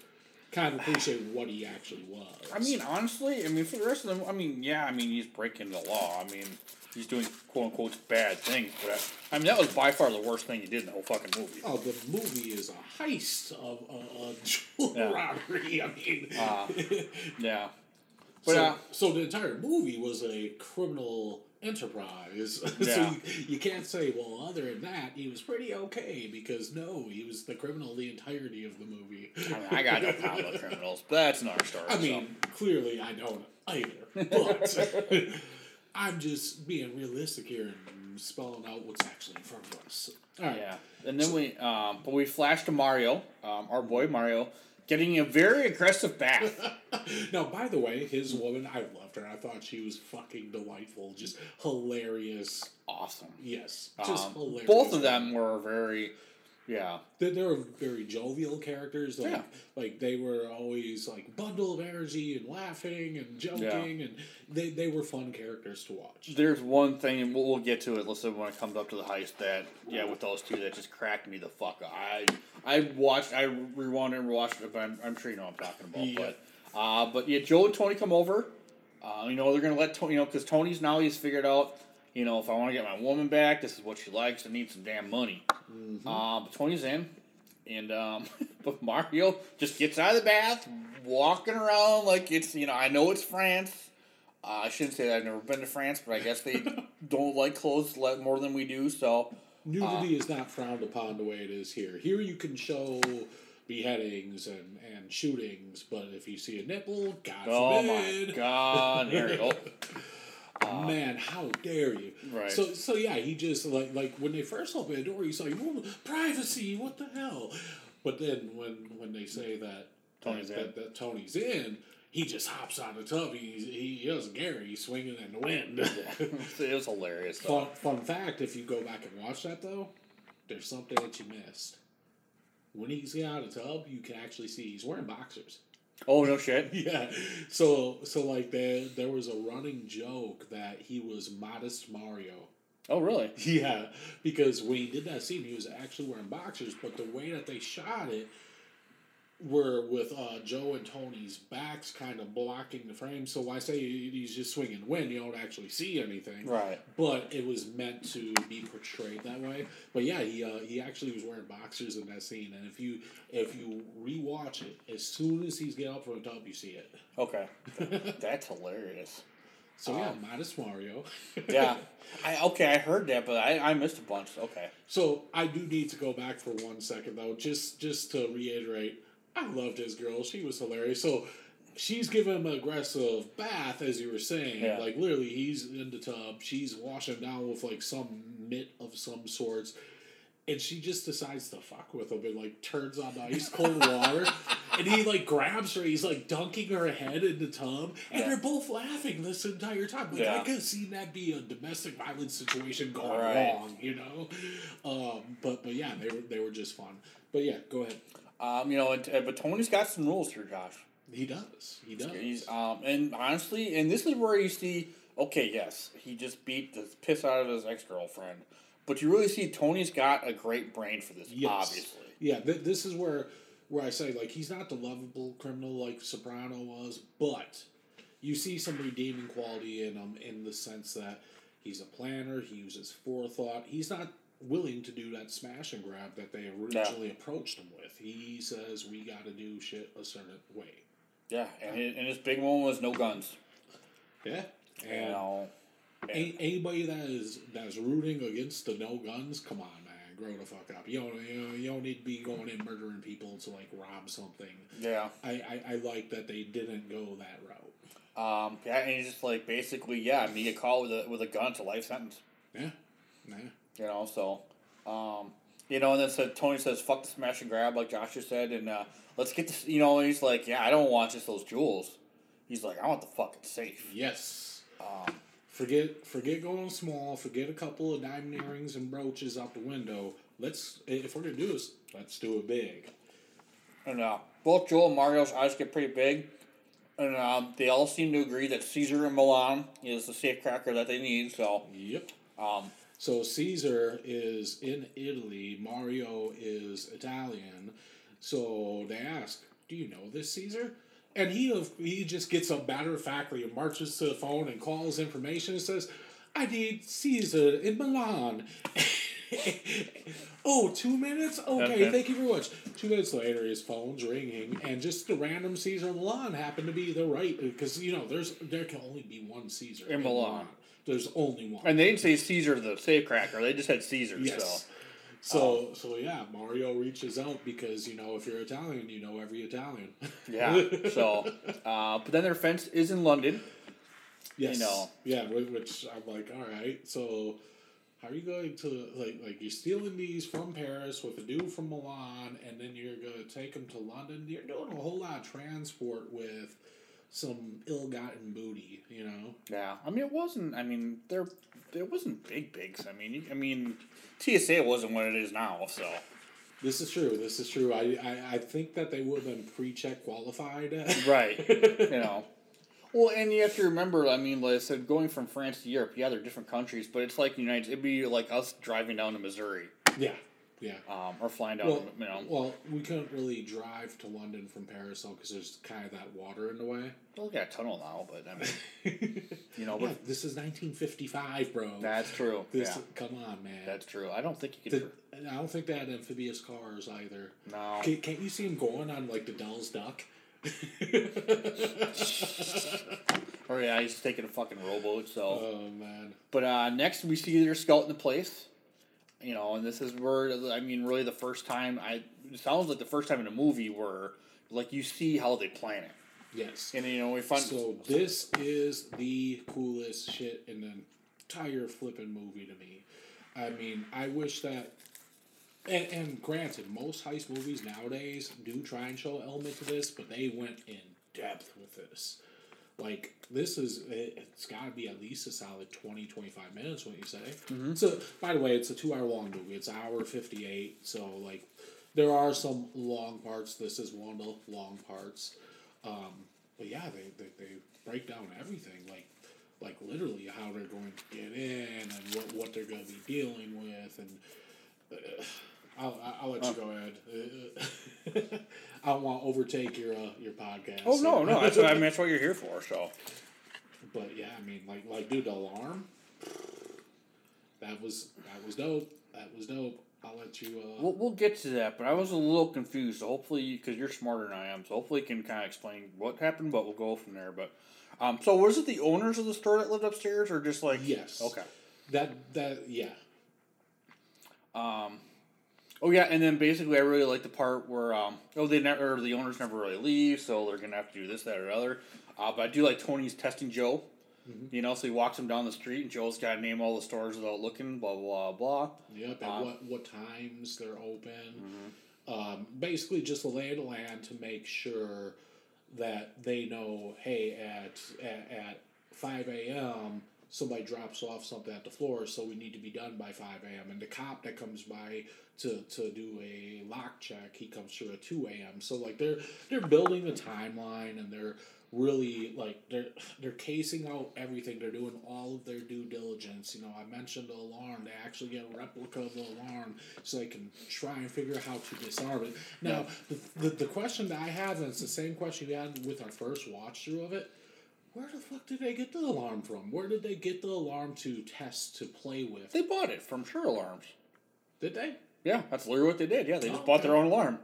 kind of appreciate what he actually was. I mean, honestly, I mean, for the rest of them, I mean, yeah, I mean, he's breaking the law. I mean, he's doing quote unquote bad things, but I, I mean, that was by far the worst thing he did in the whole fucking movie. oh, the movie is a heist of a, a jewel Yeah. robbery. I mean, uh, Yeah, but so, uh, so the entire movie was a criminal enterprise. so Yeah. you, you can't say, well, other than that, he was pretty okay because no, he was the criminal the entirety of the movie. I, mean, I got no problem with criminals, but that's another story. I mean, clearly I don't either, but I'm just being realistic here and spelling out what's actually in front of us. All so, right. yeah, and then we, um, but we flash to Mario, um, our boy Mario, getting a very aggressive bath. Now, by the way, his woman, I loved her. I thought she was fucking delightful, just hilarious. awesome. Yes, just Um, hilarious. both of them were very, yeah, They, they were very jovial characters. Like, Yeah. like they were always like bundle of energy and laughing and joking, and they, they were fun characters to watch. There's one thing, and we'll, we'll get to it. Listen, when it comes up to the heist, that yeah, with those two, that just cracked me the fuck up. I I watched, I rewound and rewatched it, but I'm, I'm sure you know what I'm talking about. Yeah. But uh, but yeah, Joe and Tony come over. Uh, you know they're gonna let Tony, you know, because Tony's now he's figured out. You know, if I want to get my woman back, this is what she likes. I need some damn money. Uh, but Tony's in, and um, but Mario just gets out of the bath, walking around like it's you know I know it's France. Uh, I shouldn't say that I've never been to France, but I guess they don't like clothes more than we do. So Nudity is not frowned upon the way it is here. Here you can show beheadings and, and shootings, but if you see a nipple, God oh forbid. my god, there you go. Man, how dare you? Right. So, so yeah, he just like like when they first open the door, he's like, "Well, "Privacy, what the hell?" But then when when they say that Tony's that, in. that, that Tony's in, he just hops on the tub. He he doesn't care. He's swinging in the wind. it was hilarious. Though. fun, fun fact: If you go back and watch that though, there's something that you missed. When he's out of the tub, you can actually see he's wearing boxers. Oh no shit. Yeah. So so like there there was a running joke that he was modest Mario. Oh really? Yeah, because when he did that scene, he was actually wearing boxers, but the way that they shot it were with uh, Joe and Tony's backs kind of blocking the frame. So I say he's just swinging wind, you don't actually see anything. Right. But it was meant to be portrayed that way. But yeah, he uh, he actually was wearing boxers in that scene, and if you if you rewatch it, as soon as he's getting up from the top, you see it. Okay. That's hilarious. So yeah, modest Mario. Yeah. I okay, I heard that, but I, I missed a bunch. Okay. So I do need to go back for one second though, just just to reiterate. I loved his girl. She was hilarious. So she's giving him an aggressive bath, as you were saying. Yeah. Like literally, he's in the tub. She's washing down with like some mitt of some sorts. And she just decides to fuck with him and like turns on the ice cold water, and he like grabs her. He's like dunking her head in the tub, and Yeah. they're both laughing this entire time. Like Yeah. I could have seen that be a domestic violence situation going Right. wrong, you know. Um, but but yeah, they were they were just fun. But yeah, go ahead. Um, you know, and, uh, but Tony's got some rules here, Josh. He does. He does. He's um, and honestly, and this is where you see, okay, yes, he just beat the piss out of his ex girlfriend, but you really see Tony's got a great brain for this, Yes. obviously. Yeah, th- this is where where I say like he's not the lovable criminal like Soprano was, but you see some redeeming quality in him in the sense that he's a planner. He uses forethought. He's not willing to do that smash and grab that they originally approached him with. He says we got to do shit a certain way. Yeah, and his, and his big one was no guns. Yeah, You and know, a- anybody that is that is rooting against the no guns, come on, man, grow the fuck up. You don't you, know, you don't need to be going in murdering people to like rob something. yeah, I, I, I like that they didn't go that route. um, yeah, and he's just like basically, yeah, me a call with a with a gun to life sentence. Yeah, yeah, You know, so, um, you know, and then said Tony says, "Fuck the smash and grab," like Josh just said, and uh, let's get this. You know, and he's like, "Yeah, I don't want just those jewels." He's like, "I want the fucking safe." yes. Um, Forget forget going small. Forget a couple of diamond earrings and brooches out the window. Let's if we're gonna do this, let's do it big. and uh, both Joe and Mario's eyes get pretty big, and um, they all seem to agree that Caesar in Milan is the safe cracker that they need. So, Yep. um, So Caesar is in Italy. Mario is Italian. So they ask, "Do you know this Caesar?" And he he just gets up matter of factly and marches to the phone and calls information and says, "I need Caesar in Milan." oh, two minutes? Okay, thank you very much. Two minutes later, his phone's ringing, and just the random Caesar in Milan happened to be the right because you know there's there can only be one Caesar In Milan. There's only one. and they didn't say Caesar the safe cracker; they just had Caesar. Yes. So so yeah, Mario reaches out because you know if you're Italian, you know every Italian. Yeah. So, uh, but then their fence is in London. yes. know. Yeah, which I'm like, all right, so how are you going to like like you're stealing these from Paris with a dude from Milan, and then you're gonna take them to London? You're doing a whole lot of transport with some ill-gotten booty, you know. Yeah, I mean it wasn't. I mean there, there wasn't big bigs. I mean, you- I mean, TSA wasn't what it is now. So This is true. This is true. I I, I think that they would have been pre-check qualified. right, you know. Well, and you have to remember. I mean, like I said, going from France to Europe, yeah, they're different countries, but it's like United. It'd be like us driving down to Missouri, yeah. Yeah. um, or flying down. Well, you know, well, we couldn't really drive to London from Paris though, because there's kind of that water in the way. well, we got a tunnel now, but I mean, you know, Yeah, this is 1955, bro. that's true. This, yeah, come on, man. that's true. I don't think you could. The- I don't think they had amphibious cars either. No. Can, can't you see him going on like the Dell's Duck? Or yeah, he's taking a fucking rowboat. So. oh man. But uh, next we see their scout in the place. You know, and this is where I mean, really the first time I it sounds like the first time in a movie where like you see how they plan it, Yes. and you know we find So this is the coolest shit in the entire flipping movie to me. I mean, I wish that. And, and granted, most heist movies nowadays do try and show element to this, but they went in depth with this. Like this is, it, it's got to be at least a solid 20, 25 minutes. What you say? So, by the way, it's a two-hour long movie. It's hour fifty-eight. So, like, there are some long parts. This is one of the long parts. Um, but yeah, they, they, they break down everything, like like literally how they're going to get in and what, what they're going to be dealing with, and uh, I'll, I'll let you go ahead. I don't want to overtake your uh, your podcast. oh no no that's what I mean that's what you're here for. So But yeah, I mean, like like dude, the alarm. That was that was dope. That was dope. I'll let you. Uh, we'll we'll get to that. But I was a little confused. So hopefully, because you're smarter than I am, so hopefully you can kind of explain what happened. But we'll go from there. But Um, so was it the owners of the store that lived upstairs, or just like Yes. Okay. That that yeah. Oh yeah, and then basically I really like the part where um oh they never the owners never really leave, so they're gonna have to do this, that, or other. Uh, but I do like Tony's testing Joe. You know, so he walks him down the street, and Joe's got to name all the stores without looking. Blah blah blah. Yep, and Um, what what times they're open. Mm-hmm. Um, basically, just the lay of the land to make sure that they know. Hey, at at, at five a.m. somebody drops off something at the floor, so we need to be done by five a.m. And the cop that comes by to to do a lock check, he comes through at two a.m. So like they're they're building the timeline and they're really like they're they're casing out everything. They're doing all of their due diligence. You know i mentioned the alarm. They actually get a replica of the alarm so they can try and figure out how to disarm it. Now the, the, the question that i have and it's the same question we had with our first watch through of it where the fuck did they get the alarm from where did they get the alarm to test to play with They bought it from Sure Alarms. did they Yeah, that's literally what they did. Yeah, they just Oh, bought their own alarm.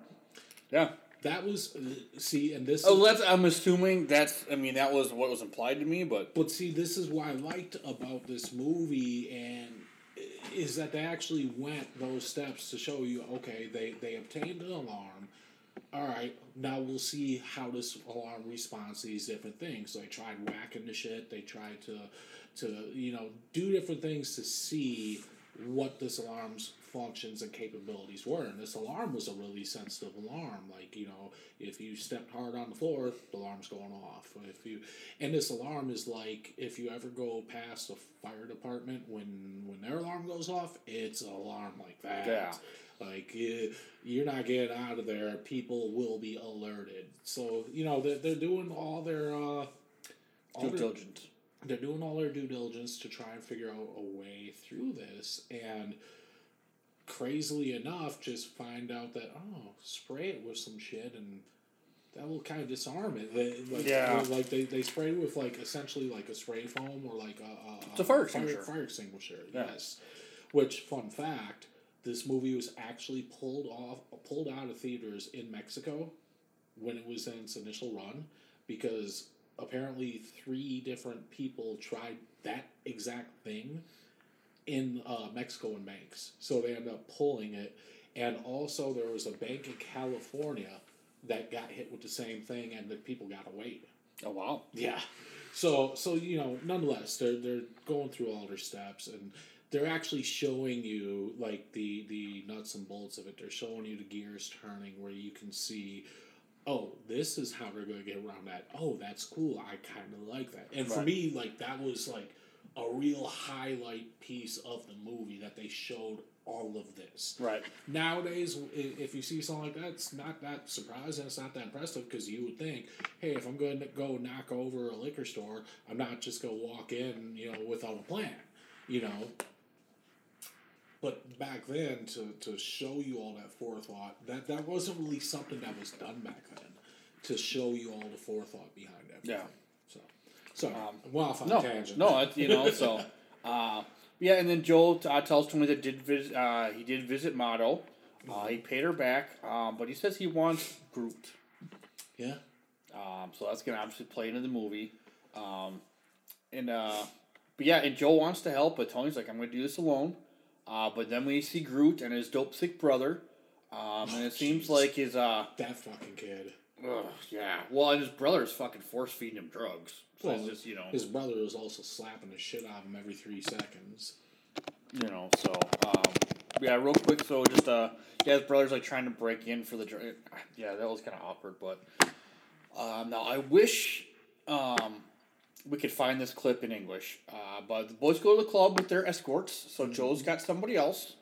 Yeah. that was uh, see and this Oh, that's. I'm assuming that's. I mean, that was what was implied to me, but But see, this is what I liked about this movie, and is that they actually went those steps to show you, okay, they they obtained an alarm. All right, now we'll see how this alarm responds to these different things. So they tried whacking the shit. They tried to, to you know, do different things to see what this alarm's functions and capabilities were. And this alarm was a really sensitive alarm. Like you know, if you stepped hard on the floor, the alarm's going off. If you, and this alarm is like if you ever go past a fire department when when their alarm goes off, it's an alarm like that. Yeah. Like you, you're not getting out of there. People will be alerted. So you know they're, they're doing all their uh, all due diligence. they're doing all their due diligence to try and figure out a way through this and crazily enough just find out that oh spray it with some shit and that will kind of disarm it They- like, Yeah. like they, they spray it with like essentially like a spray foam or like a, a, It's a fire extinguisher. fire, extinguisher Yeah. yes which fun fact this movie was actually pulled off pulled out of theaters in mexico when it was in its initial run because apparently three different people tried that exact thing in uh, Mexico and banks. So they ended up pulling it. And also, there was a bank in California that got hit with the same thing, and the people got away. Oh wow. Yeah. So so you know, nonetheless, they're they're going through all their steps and they're actually showing you like the the nuts and bolts of it. They're showing you the gears turning where you can see oh, this is how they're going to get around that. Oh, that's cool. I kind of like that. And for me, like that was like a real highlight piece of the movie that they showed all of this. Right. Nowadays, if you see something like that, it's not that surprising. It's not that impressive because you would think, hey, if I'm going to go knock over a liquor store, I'm not just going to walk in, you know, without a plan, you know. But back then, to, to show you all that forethought, that, that wasn't really something that was done back then. To show you all the forethought behind everything. Yeah. So, sorry, Um, off on No, a tangent. no, it's, you know, so uh, yeah, and then Joe uh, tells Tony that did visit, uh, he did visit Mado. Uh, he paid her back, um, but he says he wants Groot. Yeah. Um, so that's gonna obviously play into the movie. Um, and uh, but yeah, and Joe wants to help, but Tony's like, I'm gonna do this alone. Uh, but then we see Groot and his dope sick brother. Um, and it seems jeez. like his uh, That fucking kid. ugh, yeah, well, and his brother's fucking force feeding him drugs. So Well, just you know, His brother is also slapping the shit out of him every three seconds. you know, so um, yeah, real quick. So just uh, yeah, his brother's like trying to break in for the dr- yeah, that was kind of awkward. But um, now I wish um, we could find this clip in English. Uh, but the boys go to the club with their escorts. So Joe's got somebody else.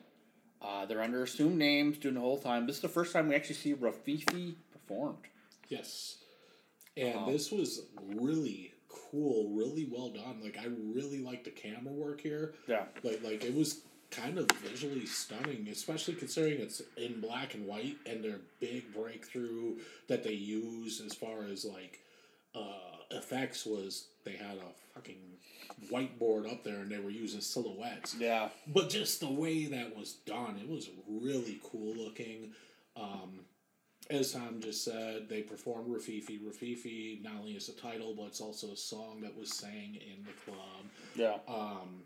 Uh, they're under assumed names doing the whole time. This is the first time we actually see Rififi performed. Yes. And Uh-huh. this was really cool, really well done. Like I really like the camera work here. Yeah. Like like it was kind of visually stunning, especially considering it's in black and white and their big breakthrough that they use as far as like uh, effects was they had a fucking whiteboard up there and they were using silhouettes. Yeah. But just the way that was done, it was really cool looking. Um, as Tom just said, they performed Rififi. Rififi not only is a title, but it's also a song that was sang in the club. Yeah. Um,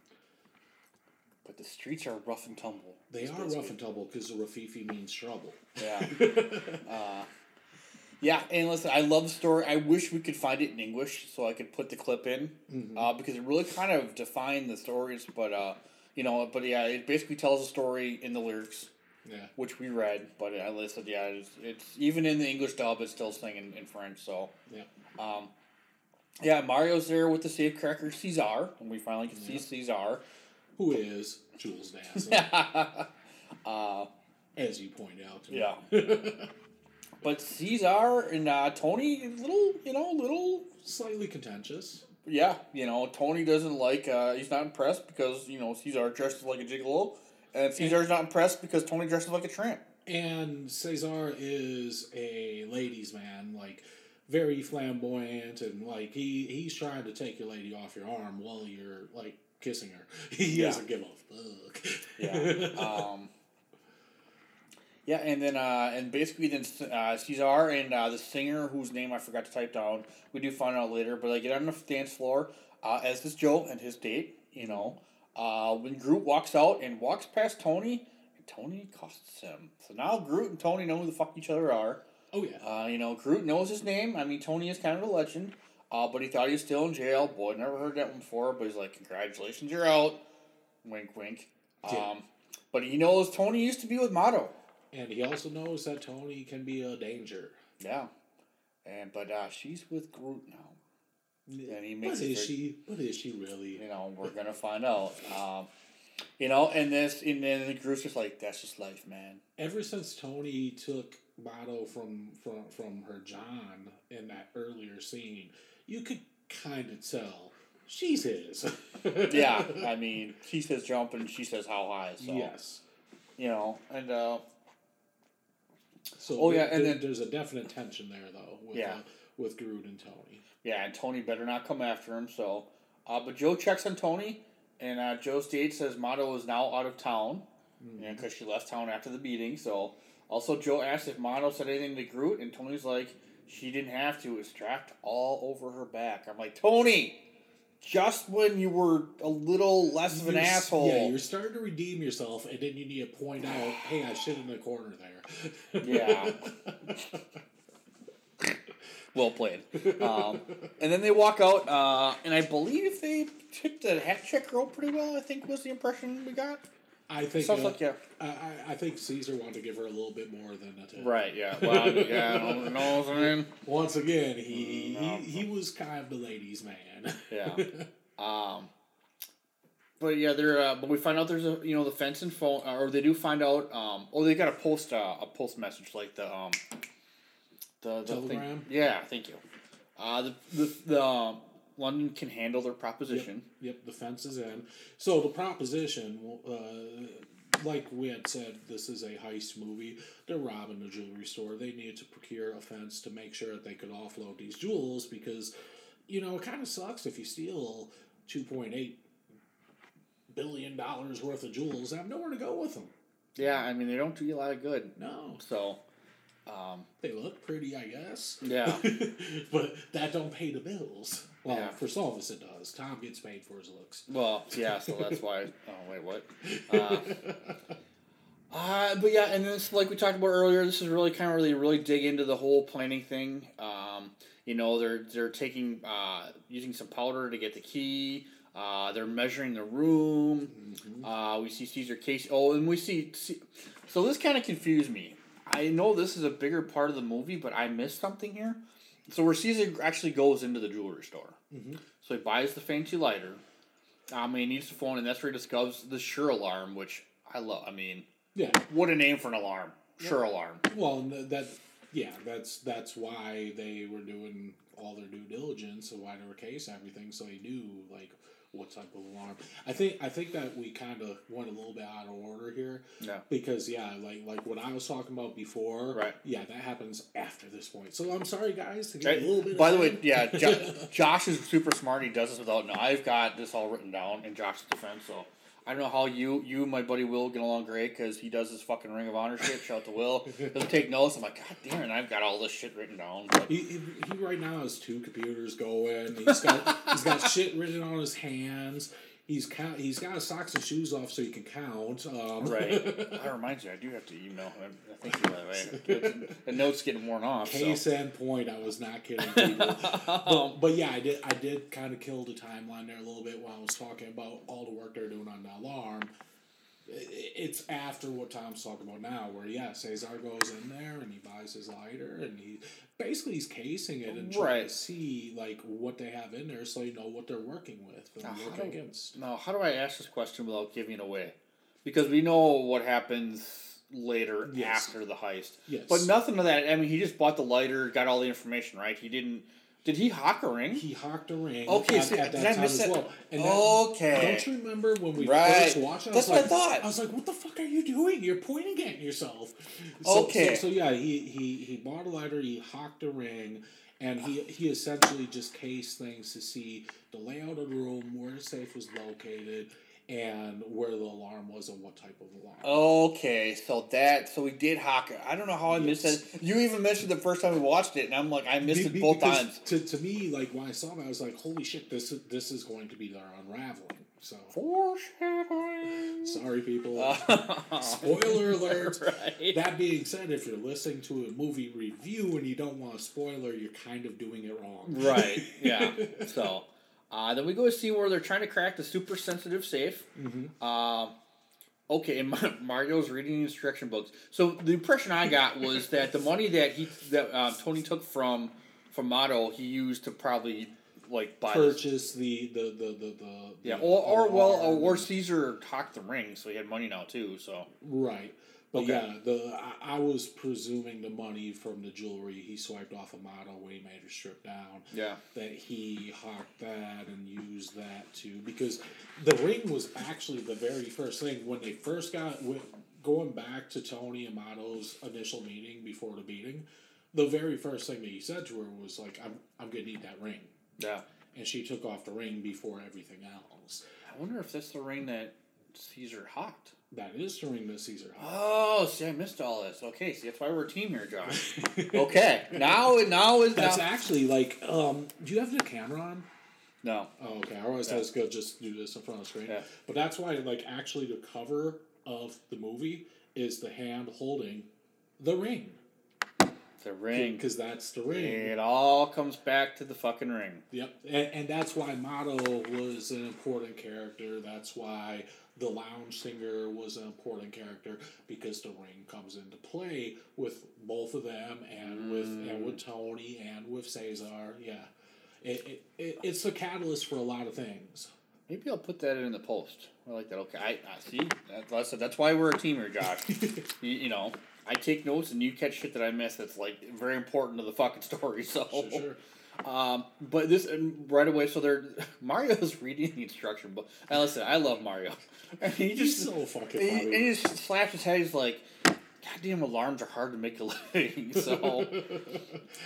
but the streets are rough and tumble. they are rough and tumble because the Rififi means trouble. Yeah. uh, yeah, and listen, I love the story. I wish we could find it in English so I could put the clip in uh, because it really kind of defined the stories. But uh, you know, but yeah, it basically tells a story in the lyrics, Yeah. which we read. But I listened. Yeah, it's, it's even in the English dub, it's still singing in French. So Yeah. um, yeah, Mario's there with the safecracker Caesar, and we finally can see Caesar. Who is Jules Dassin, uh, as you point out. To me. yeah. But Caesar and uh, Tony, little, you know, little Slightly contentious. Yeah, you know, Tony doesn't like, uh, he's not impressed because, you know, Caesar dresses like a gigolo, and Caesar's not impressed because Tony dresses like a tramp. And Cesar is a ladies' man, like very flamboyant, and like he he's trying to take your lady off your arm while you're like kissing her. He Yeah. doesn't give a fuck. Yeah. um, yeah, and then, uh, and basically then uh, Cesar and uh, the singer whose name I forgot to type down, we do find out later, but they get on the dance floor, uh, as does Joe and his date, you know. Uh, when Groot walks out and walks past Tony, and Tony accosts him. So now Groot and Tony know who the fuck each other are. oh yeah. Uh, you know, Groot knows his name. I mean, Tony is kind of a legend. Uh, but he thought he was still in jail. Boy, never heard that one before. But he's like, "Congratulations, you're out." Wink, wink. Um, Yeah. but he knows Tony used to be with Mado. And he also knows that Tony can be a danger. Yeah. And but uh, she's with Groot now. And he makes it is very- she? But is she really? You know, we're gonna find out. Um, you know, and this, and then the Groot's just like, "That's just life, man." Ever since Tony took Mado from from from her John in that earlier scene, you could kind of tell she's his. Yeah. I mean, he says jump and she says how high. So Yes. you know, and uh, So Oh, yeah, and then- there's a definite tension there though with Yeah. uh, with Groot and Tony. Yeah, and Tony better not come after him. So, uh, but Joe checks on Tony, and uh, Joe states says Mado is now out of town, because she left town after the beating. So, also Joe asks if Mado said anything to Groot, and Tony's like, she didn't have to. It was strapped all over her back. I'm like, Tony, just when you were a little less of an You're asshole. Yeah, you're starting to redeem yourself, and then you need to point out, "Hey, I shit in the corner there." Yeah. well played. Um, and then they walk out, uh, and I believe they hit the hat check rope pretty well. I think was the impression we got. I think. Sounds uh, like yeah. I, I, I think Caesar wanted to give her a little bit more than a tip. Right. Yeah. Well. yeah. No, no, what I mean. Once again, he, No. he he was kind of the ladies' man. Yeah. Um. But yeah, they're. Uh, but we find out there's a you know the fence and phone, or they do find out. Um. Oh, they got a post uh, a post message like the um. The, the thing- Telegram? Yeah. Thank you. Uh. The the the. um, London can handle their proposition. Yep, the fence is in. So the proposition, uh, like we had said, this is a heist movie. They're robbing a jewelry store. They need to procure a fence to make sure that they could offload these jewels because, you know, it kind of sucks if you steal two point eight billion dollars worth of jewels. and have nowhere to go with them. Yeah, I mean they don't do you a lot of good. No, So, um, they look pretty, I guess. Yeah. but that don't pay the bills. Well, Yeah. for some of us it does. Tom gets paid for his looks. well, yeah, so that's why. Oh wait, what? Uh, uh, but yeah, and this, like we talked about earlier, this is really kind of really really dig into the whole planning thing. Um, you know, they're they're taking uh, using some powder to get the key. Uh, they're measuring the room. Uh, we see Caesar Casey. Oh, and we see. see so this kind of confused me. I know this is a bigger part of the movie, but I missed something here. So where Caesar actually goes into the jewelry store. So he buys the fancy lighter. I um, mean, he needs the phone, and that's where he discovers the Sure alarm, which I love. I mean, Yeah. what a name for an alarm! Sure alarm. Well, that yeah, that's that's why they were doing all their due diligence and why they were case everything, so they knew like what type of alarm. I think I think that we kind of went a little bit out of order here. Yeah. Because yeah, like like what I was talking about before. Right. Yeah, that happens after this point. So I'm sorry, guys, to get a little bit. By the way, yeah, jo- Josh is super smart. He does this without. No, I've got this all written down in Josh's defense, so I don't know how you, you and my buddy Will get along great because he does his fucking Ring of Honor shit. Shout out to Will. He'll take notes. I'm like, God damn it, I've got all this shit written down. But He, he, he right now has two computers going. He's got he's got shit written on his hands. He's count. He's got his socks and shoes off so he can count. Um, right, that reminds me, I do have to email him. I think by the way, the note's getting worn off. So. Case in point, I was not kidding. People. but, but yeah, I did. I did kind of kill the timeline there a little bit while I was talking about all the work they're doing on the alarm. It's after what Tom's talking about now, where yeah, Cesar goes in there and he buys his lighter and he basically he's casing it and trying Right. to see like what they have in there, so you know what they're working with and Now, how working do- against. Now, how do I ask this question without giving it away? Because we know what happens later Yes. after the heist. Yes. But nothing of that. I mean, he just bought the lighter, got all the information, right? He didn't. Did he hawk a ring? He hawked a ring. Okay, at, so at did that I time as that? well. And that- Okay. Don't you remember when we Right. first watched it? I That's was what I thought. I was like, "What the fuck are you doing? You're pointing at yourself." So, Okay. So, so yeah, he, he he bought a lighter. He hawked a ring, and he he essentially just cased things to see the layout of the room, where the safe was located, and where the alarm was, and what type of alarm. Okay, so that so we did hawk it. I don't know how I missed Yes. it. You even mentioned the first time we watched it, and I'm like, I missed Be- it both times. To, to me, like when I saw it, I was like, "Holy shit! This is this is going to be their unraveling." So Foreshadowing. sorry, people. Uh, Spoiler alert. Right. That being said, if you're listening to a movie review and you don't want a spoiler, you're kind of doing it wrong. Right. Yeah. so, uh, then we go to see where they're trying to crack the super sensitive safe. Mm-hmm. Um, okay, Mario's reading the instruction books. So the impression I got was that the money that he that uh, Tony took from from Mado, he used to probably like buy. Purchase the the the the, the Yeah, or, or well, or, or Caesar talked the ring, so he had money now too. So right. But Okay. yeah, the I, I was presuming the money from the jewelry he swiped off a model when he made her strip down. yeah, That he hawked that and used that too, because the ring was actually the very first thing when they first got going back to Tony and Mado's initial meeting before the beating. The very first thing that he said to her was like, "I'm I'm gonna need that ring," yeah. and she took off the ring before everything else. I wonder if that's the ring that Caesar hawked. That is the ring Caesar. Oh, see, I missed all this. Okay, see, that's why we're a team here, John. okay, now now is That's now. actually like, um, do you have the camera on? no. Oh, okay. I always thought it's good just do this in front of the screen. Yeah. But that's why, like, actually, the cover of the movie is the hand holding the ring The ring. because that's the ring. It all comes back to the fucking ring. Yep, and, and that's why Mado was an important character. That's why the lounge singer was an important character because the ring comes into play with both of them and with mm. and with Tony and with Cesar. Yeah, it, it, it it's the catalyst for a lot of things. Maybe I'll put that in the post. I like that. Okay, I, I see. That, that's that's why we're a team here, Josh. you, you know, I take notes and you catch shit that I miss. That's like very important to the fucking story. So, Sure, sure. Um, but this and right away. So they're Mario's reading the instruction book. And listen, I love Mario. And he He's just so fucking he, and he just slaps his head. He's like, "Goddamn alarms are hard to make a living." So,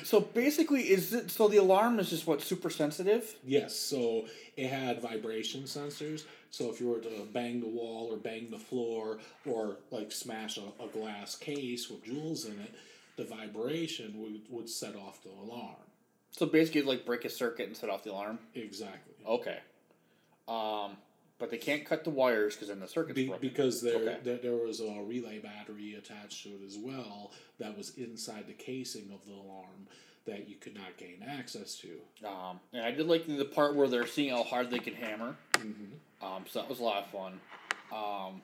so basically, is it so? The alarm is just what super sensitive. Yes, so it had vibration sensors. So if you were to bang the wall or bang the floor or like smash a, a glass case with jewels in it, the vibration would, would set off the alarm. So basically, like break a circuit and set off the alarm. Exactly. Okay. Um, but they can't cut the wires because then the circuit's Be, broken. because there, Okay. there there was a relay battery attached to it as well that was inside the casing of the alarm that you could not gain access to. Um, and I did like the part where they're seeing how hard they can hammer. Um, so that was a lot of fun. Um,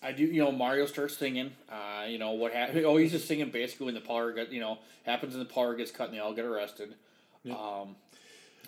I do, you know, Mario starts singing. Uh, you know what happened? Oh, he's just singing basically when the power get, you know, happens and the power gets cut and they all get arrested. Um,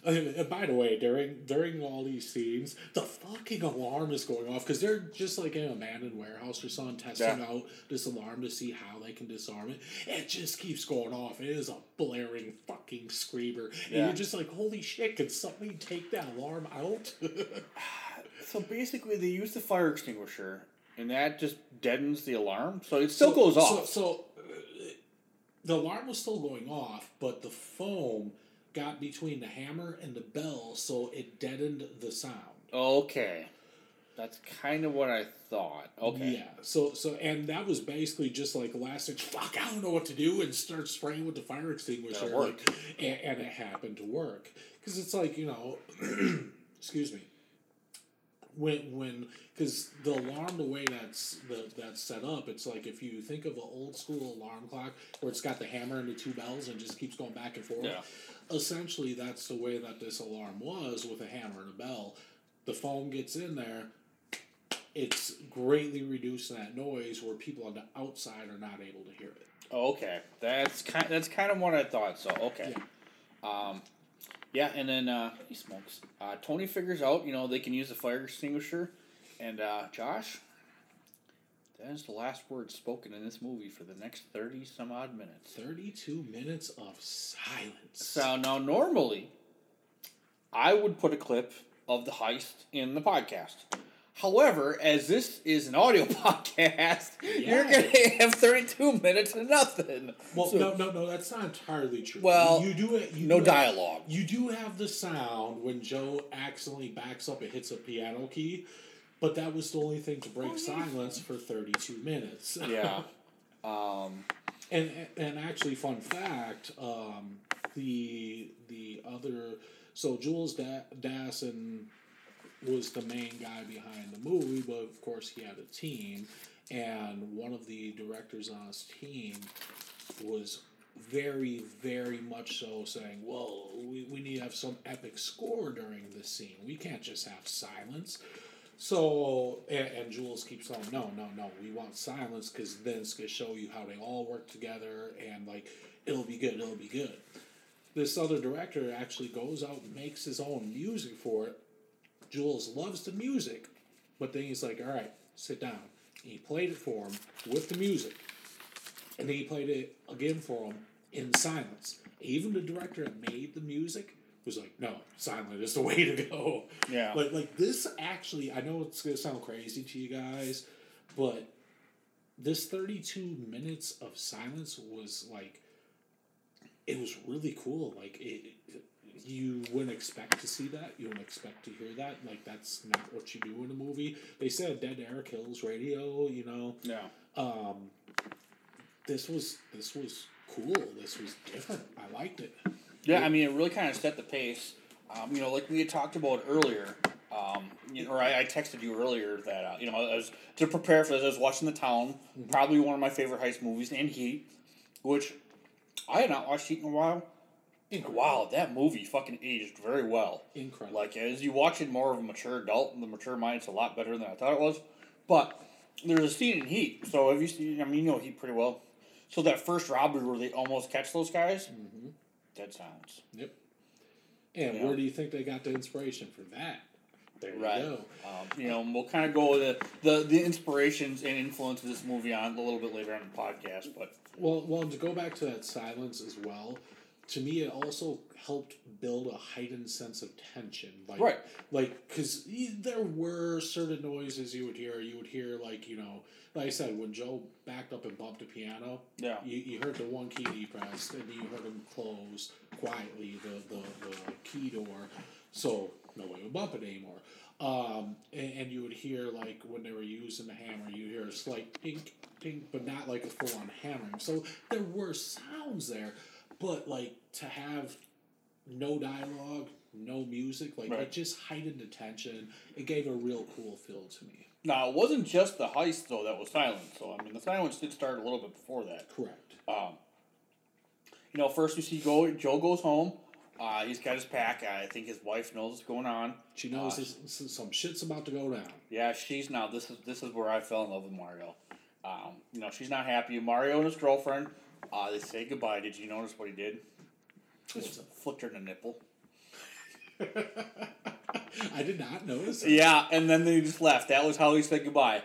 And, by the way, during during all these scenes, the fucking alarm is going off because they're just like in a abandoned warehouse or something, testing Yeah. out this alarm to see how they can disarm it. It just keeps going off. It is a blaring fucking screamer, and you're just like, "Holy shit! Can somebody take that alarm out?" so basically, they use the fire extinguisher, and that just deadens the alarm. So it still So- goes off. So, uh, the alarm was still going off, but the foam got between the hammer and the bell, so it deadened the sound. okay. That's kind of what I thought. Okay. Yeah. So so and that was basically just like last ditch. Fuck, I don't know what to do, and start spraying with the fire extinguisher. That worked. like, and, and it happened to work because it's like you know, excuse me. When when because the alarm the way that's the, that's set up, it's like if you think of an old school alarm clock where it's got the hammer and the two bells and just keeps going back and forth. Yeah. Essentially, that's the way that this alarm was with a hammer and a bell. The foam gets in there, it's greatly reducing that noise where people on the outside are not able to hear it. Oh, okay. That's kind. That's kind of what I thought. So okay. Um, yeah, and then uh, he smokes. Uh, Tony figures out, you know, they can use the fire extinguisher, and uh, Josh. That is the last word spoken in this movie for the next thirty some odd minutes. 32 minutes of silence. So now normally, I would put a clip of the heist in the podcast. However, as this is an audio podcast, you're gonna have thirty-two minutes of nothing. Well, So- no, no, no, that's not entirely true. Well, you do it. You no do dialogue. You do have the sound when Joe accidentally backs up and hits a piano key, but that was the only thing to break silence for 32 minutes. Yeah. Um, And and actually, fun fact: um, the the other so Jules da- Dassin was the main guy behind the movie, but of course he had a team, and one of the directors on his team was very very much so saying, "Well, we, we need to have some epic score during this scene. We can't just have silence." So, and, and Jules keeps saying, no, no, no, we want silence because then it's going to show you how they all work together and, like, it'll be good, it'll be good. This other director actually goes out and makes his own music for it. Jules loves the music, but then he's like, all right, sit down. And he played it for him with the music. And then he played it again for him in silence. Even the director that made the music was like, no, silent is the way to go. Yeah. Like, like this actually, I know it's going to sound crazy to you guys, but this 32 minutes of silence was like, it was really cool. Like, it- you wouldn't expect to see that. You wouldn't expect to hear that. Like, that's not what you do in a movie. They said dead air kills radio, you know yeah. um, this was this was cool. This was different. I liked it. Yeah, I mean, it really kind of set the pace. Um, you know, like we had talked about earlier, um, you know, or I, I texted you earlier that uh, you know, I was to prepare for this. I was watching The Town, probably one of my favorite heist movies, and Heat, which I had not watched Heat in a while. Wow, that movie fucking aged very well. Incredible. Like as you watch it more of a mature adult, the mature mind's a lot better than I thought it was. But there's a scene in Heat. So have you seen? I mean, you know Heat pretty well. So that first robbery where they almost catch those guys, Mm-hmm. dead silence. Yep. And Yeah. where do you think they got the inspiration for that? There Right. you go. Um, you know, we'll kind of go the, the the inspirations and influence of this movie on a little bit later on in the podcast. But Well, well, to go back to that silence as well, to me, it also helped build a heightened sense of tension. Like, Right. Like, because there were certain noises you would hear. You would hear, like, you know, like I said, when Joe backed up and bumped the piano, Yeah. you, you heard the one key he pressed, and you heard him close quietly the, the, the key door, so nobody would bump it anymore. Um, and, and you would hear, like, when they were using the hammer, you hear a slight tink, tink, but not like a full on hammering. So there were sounds there, but, like, to have no dialogue, no music, like, Right. it just heightened the tension. It gave a real cool feel to me. now it wasn't just the heist though that was silent. So I mean, the silence did start a little bit before that. Correct. Um, you know, first you see go Joe goes home. Uh, he's got his pack. I think his wife knows what's going on. She knows Uh, this, some shit's about to go down. Yeah, she's now. This is this is where I fell in love with Mario. Um, you know, she's not happy. Mario and his girlfriend. Uh, they say goodbye. Did you notice what he did? Just flicked her in the nipple. I did not notice. it. Yeah, and then they just left. That was how he said goodbye.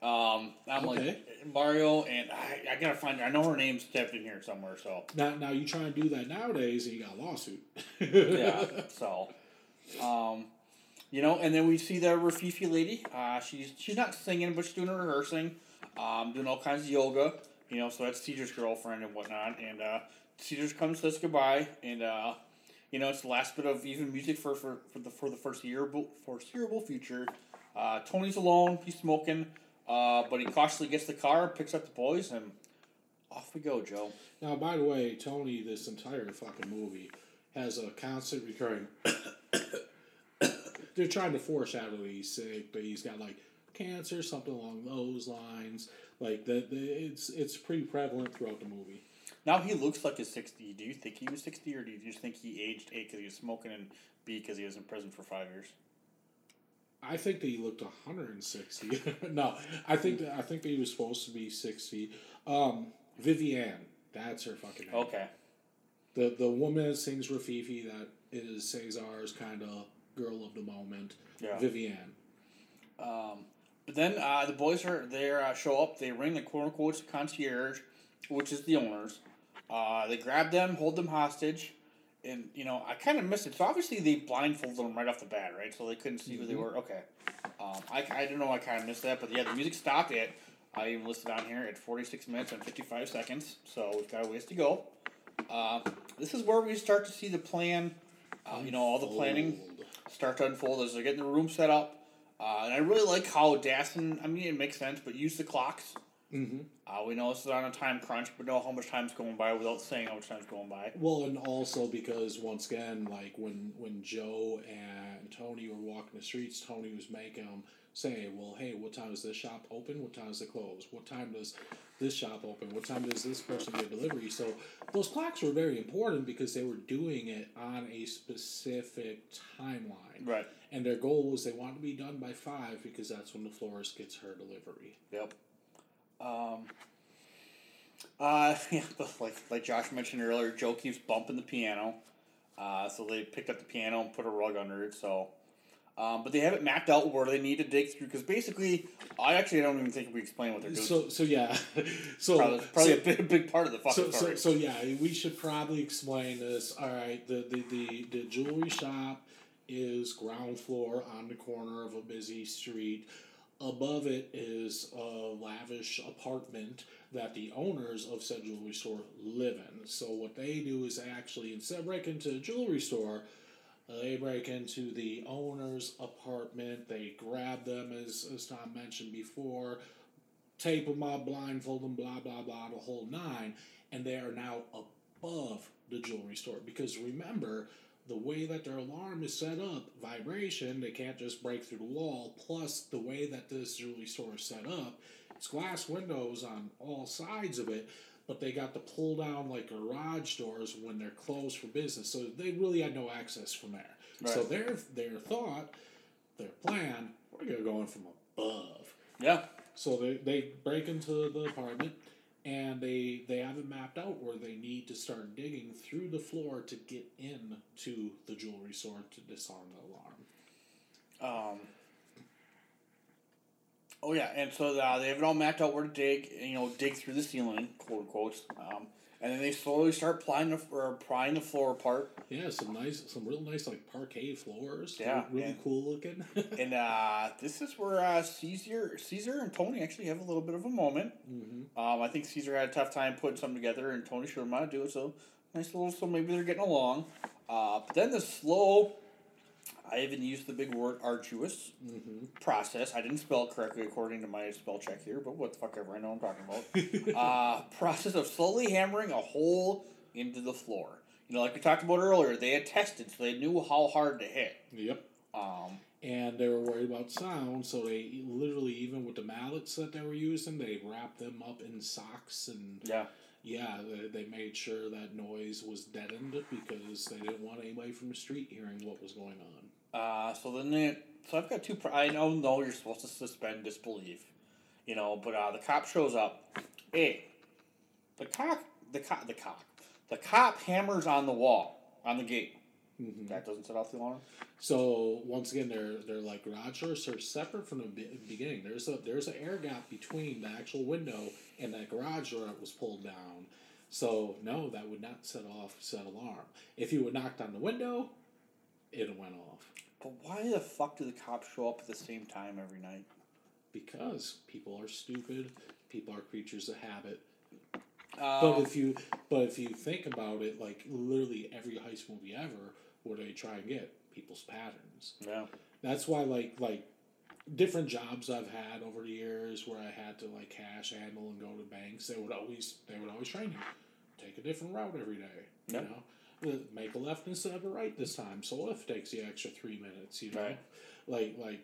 Um, I'm Okay. like Mario, and I, I gotta find. I know her name's kept in here somewhere. So Now, now you try and do that nowadays, and you got a lawsuit. yeah. so, um, you know, and then we see the Rififi lady. Uh, she's she's not singing, but she's doing her rehearsing, um, doing all kinds of yoga. You know, so that's Caesar's girlfriend and whatnot. And uh, Caesar's comes says goodbye, and uh, you know, it's the last bit of even music for for, for the for the foreseeable foreseeable future. Uh, Tony's alone. He's smoking. Uh, but he cautiously gets the car, picks up the boys, and off we go, Joe. Now, by the way, Tony, this entire fucking movie has a constant recurring. They're trying to foreshadow he's sick, but he's got like cancer, something along those lines. Like that, it's it's pretty prevalent throughout the movie. Now he looks like he's 60. Do you think he was 60, or do you just think he aged A because he was smoking and B because he was in prison for five years? I think that he looked 160. no, I think that I think that he was supposed to be 60. Um, Vivienne, that's her fucking name. Okay. The the woman that sings Rififi that is Cesar's kind of girl of the moment. Yeah. Vivienne. But then uh, the boys are there, uh, show up. They ring the quote unquote concierge, which is the owners. Uh, they grab them, hold them hostage, and you know I kind of missed it. So obviously they blindfolded them right off the bat, right? So they couldn't see who they were. Okay, um, I I don't know. I kind of missed that, but yeah, the music stopped at. I even listed on here at forty six minutes and fifty five seconds. So we've got a ways to go. Uh, this is where we start to see the plan. Uh, you know all the planning start to unfold as they're getting the room set up. Uh, and I really like how Dassin, I mean, it makes sense, but use the clocks. Mm-hmm. Uh, we know this is on a time crunch, but know how much time's going by without saying how much time's going by. Well, and also because once again, like when when Joe and Tony were walking the streets, Tony was making them say, "Well, hey, what time is this shop open? What time is it close? What time does this shop open? What time does this person get delivery?" So those clocks were very important because they were doing it on a specific timeline. Right. And their goal was they wanted to be done by five because that's when the florist gets her delivery. Yep. Um, uh, yeah, like like Josh mentioned earlier, Joe keeps bumping the piano. Uh, so they picked up the piano and put a rug under it. So, um, but they haven't mapped out where they need to dig through because basically, I actually don't even think we explain what they're doing. So so yeah, so probably probably so, a big, big part of the fucking so, so, story. so yeah, we should probably explain this. All right, the, the, the, the jewelry shop is ground floor on the corner of a busy street. Above it is a lavish apartment that the owners of said jewelry store live in. So what they do is actually instead of breaking into a jewelry store, they break into the owner's apartment. They grab them, as, as Tom mentioned before, tape them up, blindfold them, blah, blah, blah, the whole nine. And they are now above the jewelry store. Because remember, the way that their alarm is set up, vibration, they can't just break through the wall. Plus, the way that this jewelry store is set up, it's glass windows on all sides of it, but they got to pull down like garage doors when they're closed for business. So they really had no access from there. So their their thought, their plan, we're gonna go in from above. yeah. So they, they break into the apartment and they they have it mapped out where they need to start digging through the floor to get in to the jewelry store to disarm the alarm. Um, oh yeah, and so uh, they have it all mapped out where to dig. You know, dig through the ceiling, quote unquote. Um, and then they slowly start plying the or prying the floor apart. Yeah, some nice, some real nice like parquet floors. Yeah, really and- cool looking. And uh, this is where uh, Caesar, Caesar and Tony actually have a little bit of a moment. Mm-hmm. Um, I think Caesar had a tough time putting something together, and Tony showed him how to do it. So nice little. So maybe they're getting along. Uh, but then the slow. I even used the big word arduous process. I didn't spell it correctly according to my spell check here, but what the fuck ever I know I'm talking about. uh, process of slowly hammering a hole into the floor. You know, like we talked about earlier, they had tested, so they knew how hard to hit. yep. Um, And they were worried about sound, so they literally, even with the mallets that they were using, they wrapped them up in socks and yeah. yeah, they, they made sure that noise was deadened because they didn't want anybody from the street hearing what was going on. Uh, so then they, so I've got two. Pro- I know, no, you're supposed to suspend disbelief, you know, but uh, the cop shows up. A, the cock, the cop, the cock, the cop hammers on the wall on the gate. That doesn't set off the alarm. So once again, they're they're like garage doors are separate from the be- beginning. There's a there's an air gap between the actual window and that garage door that was pulled down. So no, that would not set off said alarm. If you would knocked on the window, it went off But why the fuck do the cops show up at the same time every night? because people are stupid. People are creatures of habit. Um, But if you but if you think about it, like literally every heist movie ever, where they try and get people's patterns. yeah. That's why like like different jobs I've had over the years where I had to like cash handle and go to banks, they would always they would always train you take a different route every day. Yep. You know, make a left instead of a right this time. So left takes the extra three minutes. You know, Right. like like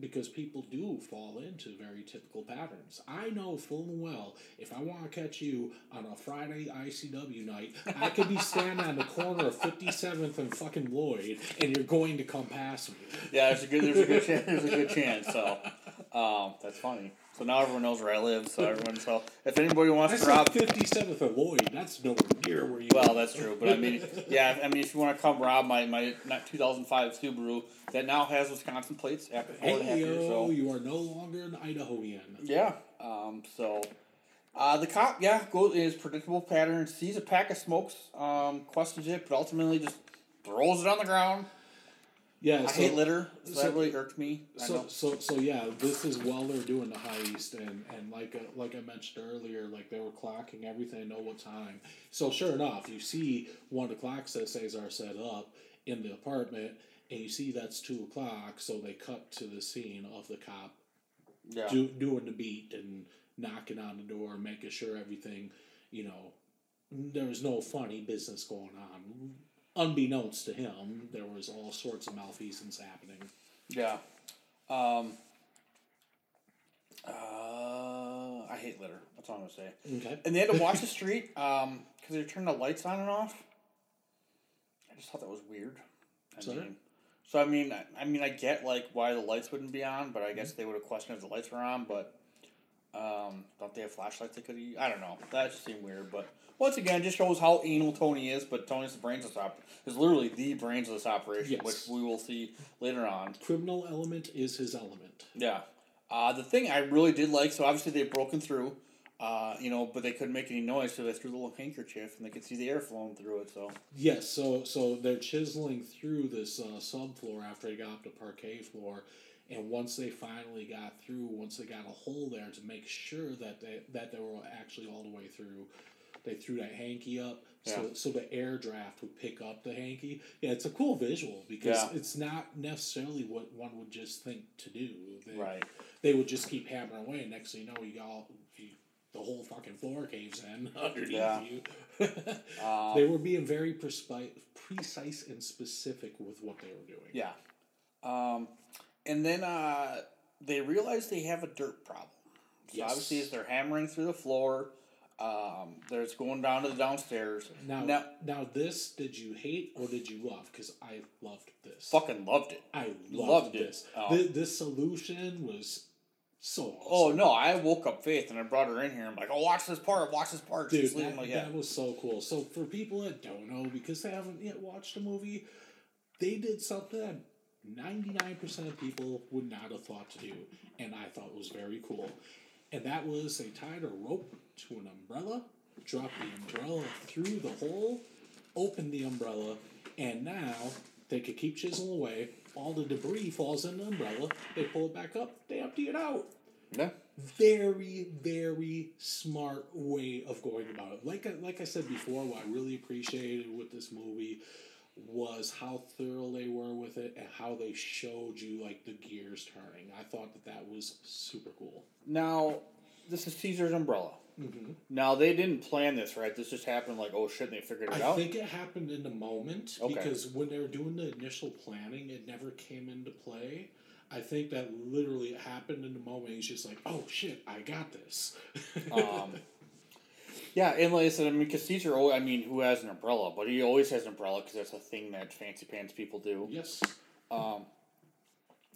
because people do fall into very typical patterns. I know full and well if I want to catch you on a Friday ICW night, I could be standing on the corner of 57th and fucking Lloyd, and you're going to come past me. Yeah, there's a good there's a good chance there's a good chance. So, um, that's funny. So now everyone knows where I live. So everyone so if anybody wants to rob, 57th and Lloyd. That's nowhere near where you. well, that's true. But I mean, yeah, I mean, if you want to come rob my my not 2005 Subaru that now has Wisconsin plates after four and a half Hey years. yo, So you are no longer an Idahoan. yeah, um, so. Uh, the cop, yeah, goes in his predictable pattern, sees a pack of smokes, um, questions it, but ultimately just throws it on the ground. Yeah, I so, hate litter, so, so- that really irked me. So, so so yeah, this is while they're doing the heist, and and like uh, like I mentioned earlier, like they were clocking everything, know what time. So sure enough, you see one of the clocks that says are set up in the apartment, and you see that's two o'clock. So they cut to the scene of the cop yeah. do, doing the beat and knocking on the door, making sure everything, you know, there was no funny business going on. Unbeknownst to him, there was all sorts of malfeasance happening. Yeah. Um, uh, I hate litter. That's all I'm gonna say. Okay. And they had to watch the street um because they turned the lights on and off. I just thought that was weird. I Sorry? mean, so I mean, I, I mean, I get like why the lights wouldn't be on, but I guess they would have questioned if the lights were on. But um, don't they have flashlights they could use? I don't know. That just seemed weird. But once again, just shows how anal Tony is. But Tony's the brains of this op- is literally the brains of this operation, Yes. which we will see later on. Criminal element is his element. Yeah. Uh, the thing I really did like, so obviously they've broken through, uh, you know, but they couldn't make any noise, so they threw a little handkerchief and they could see the air flowing through it. So Yes, so so they're chiseling through this uh, subfloor after they got up to parquet floor, and once they finally got through, once they got a hole there to make sure that they that they were actually all the way through, they threw that hanky up. So, Yeah. so the air draft would pick up the hanky. Yeah, it's a cool visual because Yeah. it's not necessarily what one would just think to do. They, Right. They would just keep hammering away, and next thing you know, you got all, you, the whole fucking floor caves in underneath Yeah. you. Um, they were being very prespi- precise and specific with what they were doing. yeah, um, and then uh, they realize they have a dirt problem. So Yes. obviously, as they're hammering through the floor, um, there's going down to the downstairs. Now, now, now, this did you hate or did you love? Because I loved this. fucking loved it. I loved, loved it. this. Oh. Th- this solution was so awesome. Oh no! I woke up Faith and I brought her in here. I'm like, "Oh, watch this part! Watch this part!" Dude, She's that, like, "Yeah." that was so cool. So for people that don't know, because they haven't yet watched the movie, they did something that ninety nine percent of people would not have thought to do, and I thought was very cool. And that was they tied a rope to an umbrella, dropped the umbrella through the hole, opened the umbrella, and now they could keep chiseling away. All the debris falls in the umbrella. They pull it back up. They empty it out Yeah. very very smart way of going about it like I, like I said before what I really appreciated with this movie was how thorough they were with it and how they showed you like the gears turning I thought that that was super cool Now, this is Caesar's umbrella. Mm-hmm. Now they didn't plan this, right? This just happened. Like, oh shit, and they figured it I out. I think it happened in the moment Okay. because when they were doing the initial planning it never came into play I think that literally it happened in the moment he's just like oh shit I got this Um, yeah, and like I said, I mean, because al- I mean, who has an umbrella? But he always has an umbrella because that's a thing that fancy pants people do. yes um,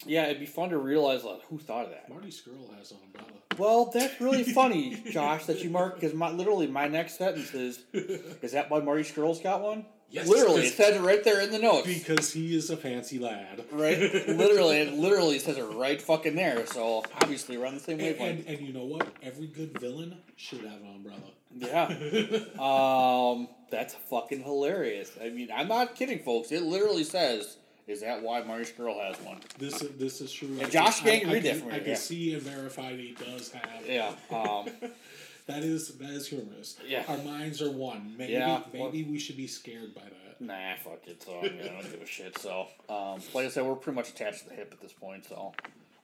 Yeah, it'd be fun to realize like who thought of that. Marty Skrull has an umbrella Well, that's really funny, Josh, that you mark because my literally my next sentence is, is that why Marty Skrull's got one? Yes, literally, it says it right there in the notes. Because he is a fancy lad. Right, literally, it literally says it right fucking there. So obviously, we're on the same And, wavelength. and, and you know what? Every good villain should have an umbrella. Yeah. um, that's fucking hilarious. I mean, I'm not kidding, folks. It literally says, "Is that why Marty girl has one?" This is this is true. I Josh can- can't I, read I that can, I can yeah. see and verify that he does have. Yeah. Um, That is that is humorous. Yeah. Our minds are one. Maybe Yeah, maybe we should be scared by that. nah, fuck it. So I, mean, I don't give a shit. So, um, like I said, we're pretty much attached to the hip at this point. So,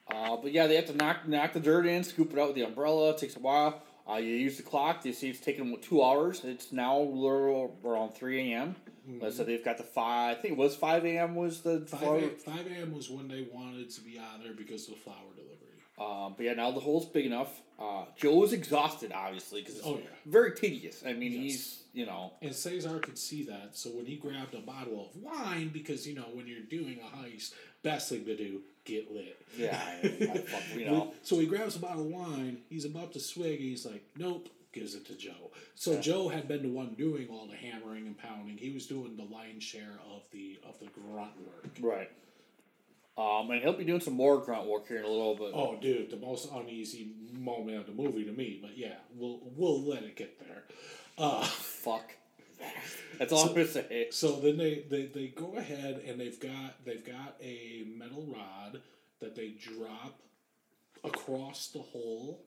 Uh, but yeah, they have to knock knock the dirt in, scoop it out with the umbrella. It takes a while. Uh, you use the clock. You see it's taken two hours. It's now around three a.m. So they've got the five. I think it was five a.m. was the 5 flower- 5 a.m. was when they wanted to be out there because of the flower delivery. Um, but yeah, now the hole's big enough. Uh, Joe's exhausted, obviously, because it's Oh, yeah. very tedious. I mean, Yes. he's you know And Cesar could see that, so when he grabbed a bottle of wine, because you know when you're doing a heist, best thing to do, get lit. yeah, I, I, fuck, you know. So he grabs a bottle of wine. He's about to swig. He's like, "Nope." Gives it to Joe. So Joe had been the one doing all the hammering and pounding. He was doing the lion's share of the of the grunt work. Right. Um, and he'll be doing some more grunt work here in a little bit. Oh, dude, the most uneasy moment of the movie to me. But yeah, we'll we'll let it get there. Uh, fuck. That's all I'm gonna say. So then they, they, they go ahead and they've got they've got a metal rod that they drop across the hole.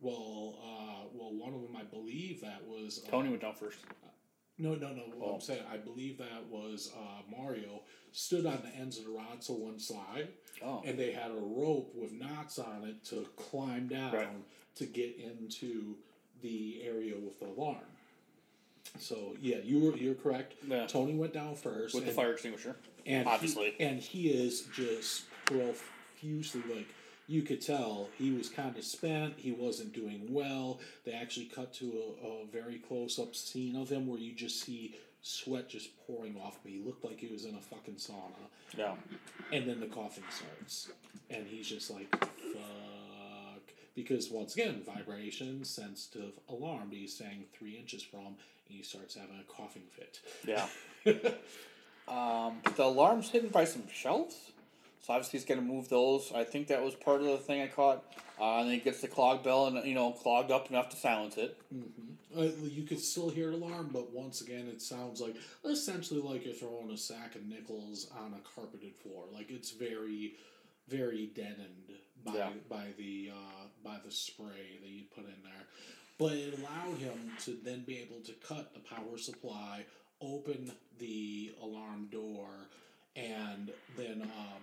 Well, uh, well, one of them I believe that was uh, Tony went down first. No, no, no. What Oh. I'm saying, I believe that was uh, Mario stood on the ends of the rod to one side, Oh. and they had a rope with knots on it to climb down Right. to get into the area with the alarm. So yeah, you were you're correct. Yeah. Tony went down first With the fire extinguisher. and he- obviously. and he is just profusely like you could tell he was kind of spent. He wasn't doing well. They actually cut to a, a very close up scene of him where you just see sweat just pouring off him. He looked like he was in a fucking sauna. Yeah. And then the coughing starts, and he's just like, "Fuck," because once again, vibration, sensitive alarm. He's saying three inches from, and he starts having a coughing fit. Yeah. um, but the alarm's hidden by some shelves. So obviously he's gonna move those. I think that was part of the thing I caught. Uh, and then he gets the clog bell and you know clogged up enough to silence it. Uh, you could still hear the alarm, but once again, it sounds like essentially like you're throwing a sack of nickels on a carpeted floor. Like it's very, very deadened by Yeah. by the uh, by the spray that you put in there. But it allowed him to then be able to cut the power supply, open the alarm door, and then um,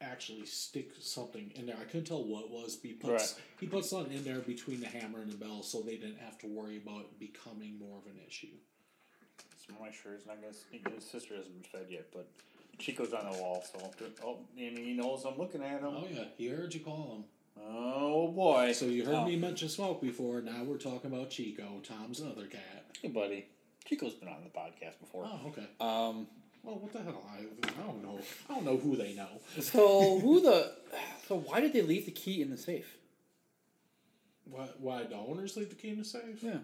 actually stick something in there. I couldn't tell what it was. But he puts Right. he put something in there between the hammer and the bell, so they didn't have to worry about it becoming more of an issue. So my sure he's not gonna sneak in. His sister hasn't been fed yet, but Chico's on the wall, so oh, and he knows I'm looking at him. Oh yeah, he heard you call him. Oh boy! So you heard Oh. me mention smoke before. Now we're talking about Chico, Tom's other cat. Hey, buddy. Chico's been on the podcast before. Oh, okay. Um. Well, what the hell? I, I don't know. I don't know who they know. So who the? So why did they leave the key in the safe? Why? Why the owners leave the key in the safe? Yeah.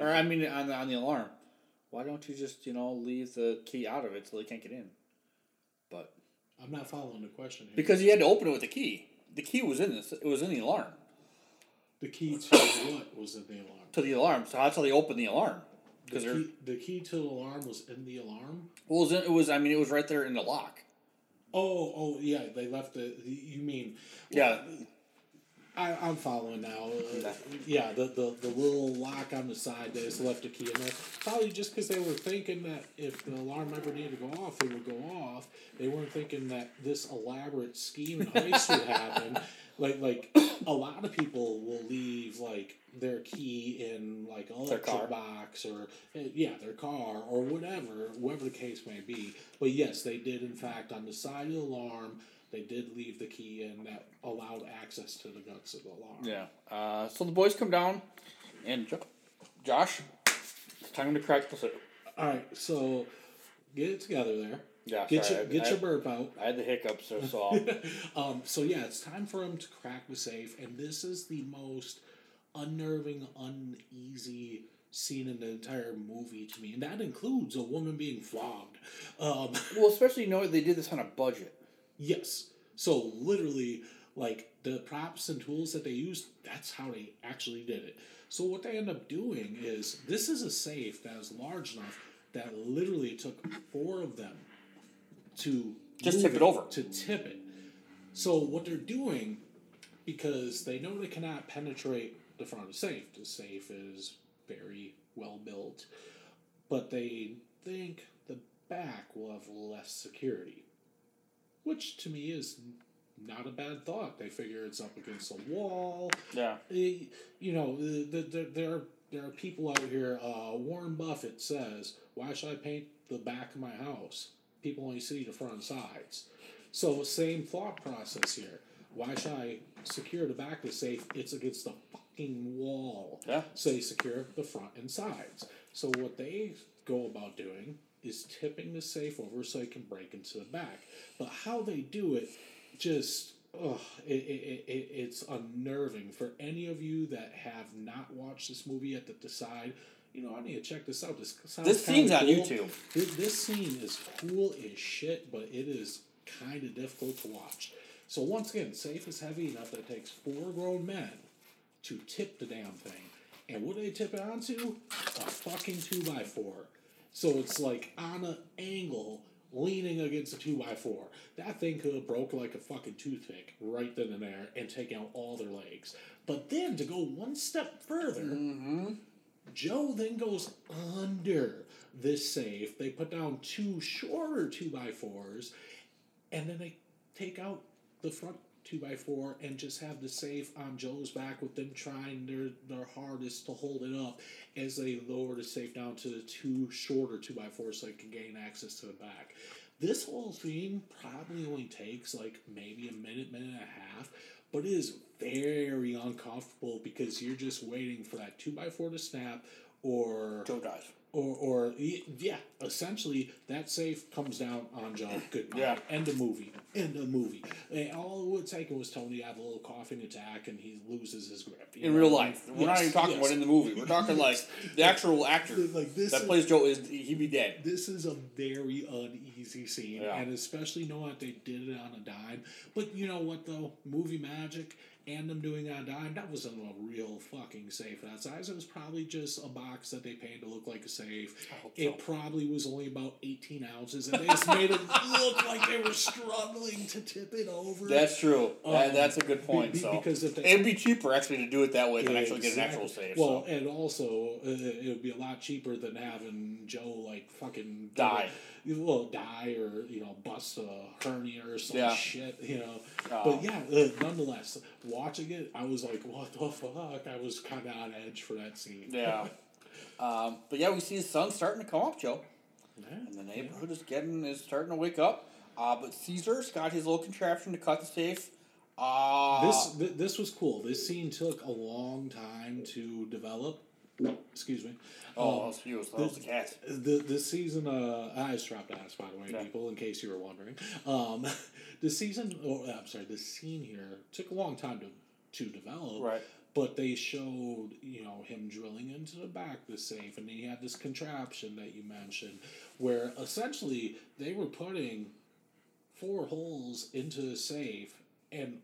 Or I mean, on the on the alarm. Why don't you just you know leave the key out of it so they can't get in? But I'm not following the question here. because you had to open it with the key. The key was in this. It was in the alarm the key to what was in the alarm? to the alarm. So that's how they opened the alarm. The Because key, the key to the alarm was in the alarm. well, it was, in, it was. I mean, it was right there in the lock. Oh, oh, yeah. They left the. the you mean? Yeah. I, I'm following now. Uh, yeah, the, the the little lock on the side. that is left a key in there. Probably just because they were thinking that if the alarm ever needed to go off, it would go off. They weren't thinking that this elaborate scheme and heist would happen. Like like a lot of people will leave like their key in like an car. electric box or uh, yeah their car or whatever whatever the case may be. But yes, they did in fact on the side of the alarm. They did leave the key in that allowed access to the guts of the alarm. Yeah. Uh, so the boys come down, and jo- Josh, it's time to crack the. Safe. All right, so get it together there. Yeah, Get sorry, your I- get I- your burp out. I had the hiccups, so, so Um, so yeah, it's time for him to crack the safe, and this is the most unnerving, uneasy scene in the entire movie to me, and that includes a woman being flogged. Um, well, especially you know they did this on a budget. Yes, so literally, like the props and tools that they used, that's how they actually did it. So what they end up doing is this is a safe that is large enough that literally it took four of them to Just tip it over. to tip it. So what they're doing, because they know they cannot penetrate the front of the safe. The safe is very well built, but they think the back will have less security, which to me is not a bad thought. They figure it's up against a wall. Yeah. Eh, you know, the, the, the, there are there are people out here. Uh, Warren Buffett says, "Why should I paint the back of my house? People only see the front and sides." So same thought process here. Why should I secure the back of the safe? It's against the fucking wall. Yeah. So they secure the front and sides. So what they go about doing is tipping the safe over so they can break into the back. But how they do it, just ugh, it, it, it, it's unnerving for any of you that have not watched this movie yet that decide. You know, I need to check this out. This sounds This scene's on. YouTube. This, this scene is cool as shit, but it is kind of difficult to watch. So once again, safe is heavy enough that it takes four grown men to tip the damn thing. And what do they tip it onto? A fucking two by four. So it's like on an angle, leaning against a two by four. That thing could have broke like a fucking toothpick right then and there and take out all their legs. But then to go one step further, mm-hmm. Joe then goes under this safe. They put down two shorter two by fours, and then they take out the front two by four and just have the safe on Joe's back with them trying their, their hardest to hold it up as they lower the safe down to the two shorter two by fours so they can gain access to the back. This whole scene probably only takes like maybe a minute, minute and a half, but it is very uncomfortable because you're just waiting for that two by four to snap or Joe dies. Or or yeah, essentially that safe comes down on John Good. Yeah. End of movie. End of movie. And all it would take was Tony to have a little coughing attack and he loses his grip. In know? real life. We're not even talking yes. about in the movie. We're talking like the actual actor Like this that is- plays Joe is he'd be dead. This is a very uneasy scene, Yeah. and especially knowing that they did it on a dime. But you know what, though? Movie magic and them doing that on dime, that wasn't a real fucking safe that size. It was probably just a box that they painted to look like a safe. It so. probably was only about 18 ounces, and they just made it look like they were struggling to tip it over. That's true. that, Um, that's a good point. be- so because they- it'd be cheaper actually to do it that way than actually get an actual safe. Well, so. and also uh, it would be a lot cheaper than having Joe like fucking Die. Well, die or you know bust a hernia or some Yeah. shit, you know. Oh. But yeah, uh, nonetheless, watching it, I was like, "What the fuck?" I was kind of on edge for that scene. Yeah. um, but yeah, we see the sun starting to come up, Joe. Yeah, And the neighborhood is getting is starting to wake up. Uh, but Caesar's got his little contraption to cut the safe. Uh, This th- this was cool. This scene took a long time to develop. Excuse me. oh, Um, that was you. Was the cat. The this season, uh, I just dropped ass by the way, Yeah. people, in case you were wondering. Um, the season, or I'm sorry, the scene here took a long time to to develop. Right. But they showed, you know, him drilling into the back of the safe, and he had this contraption that you mentioned, where essentially they were putting four holes into the safe and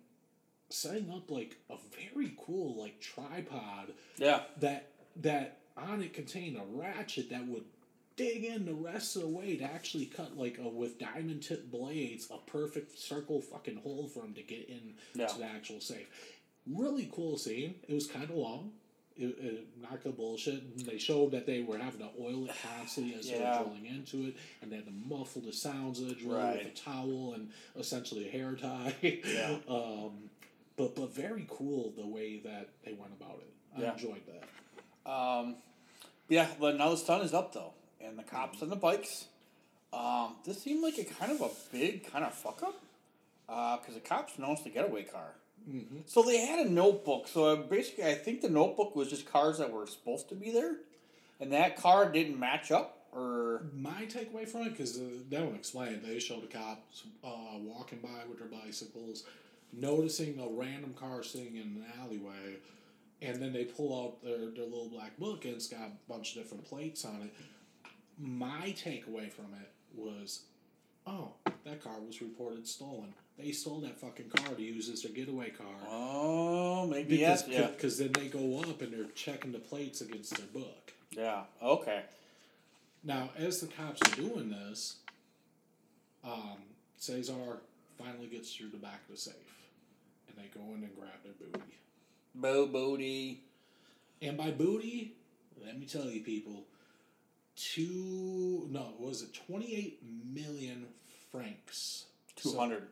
setting up like a very cool like tripod Yeah. that that on it contained a ratchet that would dig in the rest of the way to actually cut like a, with diamond tip blades a perfect circle fucking hole for him to get in Yeah. to the actual safe. Really cool scene. It was kind of long. It, it, not good bullshit. They showed that they were having to oil it constantly as they Yeah. were drilling into it, and they had to muffle the sounds of the drill Right. with a towel and essentially a hair tie. Yeah. um, but but very cool the way that they went about it. I Yeah. enjoyed that. Um, yeah, but now the sun is up though, and the cops and the bikes. Um, this seemed like a kind of a big kind of fuck up, because the cops announced the getaway car. Mm-hmm. So they had a notebook. So basically, I think the notebook was just cars that were supposed to be there, and that car didn't match up. Or My takeaway from it, because uh, they don't explain they showed the cops uh, walking by with their bicycles, noticing a random car sitting in an alleyway, and then they pull out their, their little black book and it's got a bunch of different plates on it. My takeaway from it was, oh, that car was reported stolen. They stole that fucking car to use as their getaway car. oh, maybe Because yeah, cause then they go up and they're checking the plates against their book. yeah, okay, Now, as the cops are doing this, um, Cesar finally gets through the back of the safe, and they go in and grab their booty. Bo Booty. And by booty, let me tell you, people, two no, what was it twenty eight million francs? Two hundred.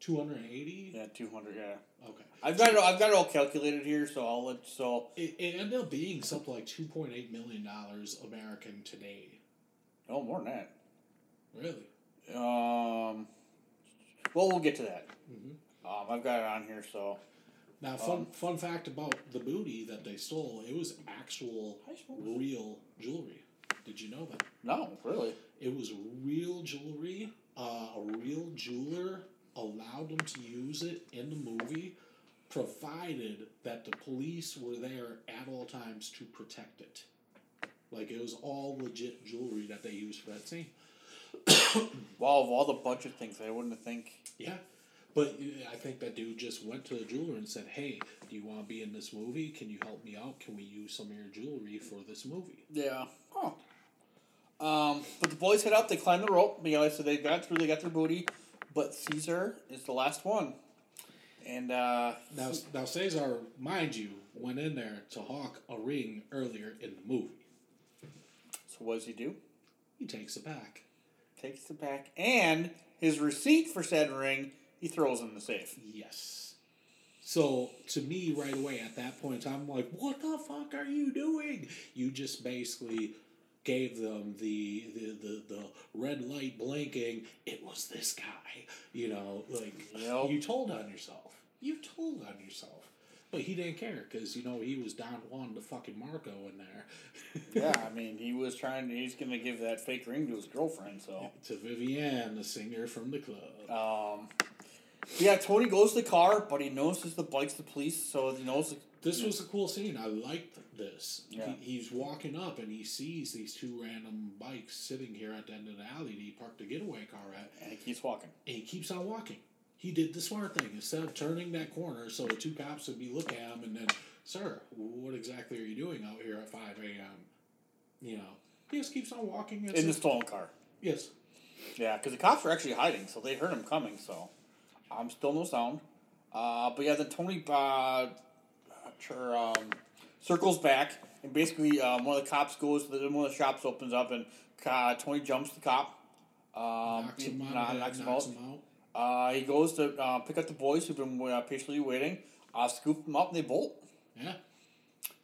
Two hundred and eighty. Yeah, two hundred. Yeah, Okay. I've got it. I've got it all calculated here, so I'll let. So It, it ended up being something like two point eight million dollars American today. oh, more than that. Really? Um, well, we'll get to that. Um, I've got it on here, so Now, fun fun fact about the booty that they stole: it was actual, real jewelry. Did you know that? no, really. It was real jewelry. Uh, a real jeweler allowed them to use it in the movie, provided that the police were there at all times to protect it. Like it was all legit jewelry that they used for that scene. Well, of all the budget things, I wouldn't think. Yeah. But uh, I think that dude just went to the jeweler and said, "Hey, do you want to be in this movie? Can you help me out? Can we use some of your jewelry for this movie?" Yeah. Huh. Um, but the boys head up. They climb the rope. You know, so they got through. They got their booty. But Caesar is the last one. And uh, Now, now Cesar, mind you, went in there to hawk a ring earlier in the movie. so what does he do? He takes it back. Takes it back, and his receipt for said ring he throws in the safe. Yes. So to me, right away at that point, I'm like, "What the fuck are you doing?" You just basically gave them the the the, the red light blinking. It was this guy, you know, like Yep. you told on yourself. You told on yourself. But he didn't care because you know he was Don Juan to fucking Marco in there. yeah, I mean, he was trying. To, He's gonna give that fake ring to his girlfriend. So, to Vivienne, the singer from the club. um, yeah, Tony goes to the car, but he notices the bike's the police, so he knows. This was a cool scene. I liked this. Yeah. He, he's walking up and he sees these two random bikes sitting here at the end of the alley that he parked the getaway car at, and he keeps walking. and he keeps on walking. He did the smart thing. Instead of turning that corner so the two cops would be looking at him and then, Sir, what exactly are you doing out here at 5 a.m.? You know, he just keeps on walking. in the stolen car. yes. Yeah, because the cops are actually hiding, so they heard him coming. So, um, still no sound. Uh, but yeah, then Tony uh, sure, um, circles back, and basically um, one of the cops goes. to the- One of the shops opens up, and uh, Tony jumps the cop. Um, Knocks he- him, out, nah, knocks him knocks him out. Uh, he goes to uh, pick up the boys who've been uh, patiently waiting. Uh, scoop them up, and they bolt. Yeah.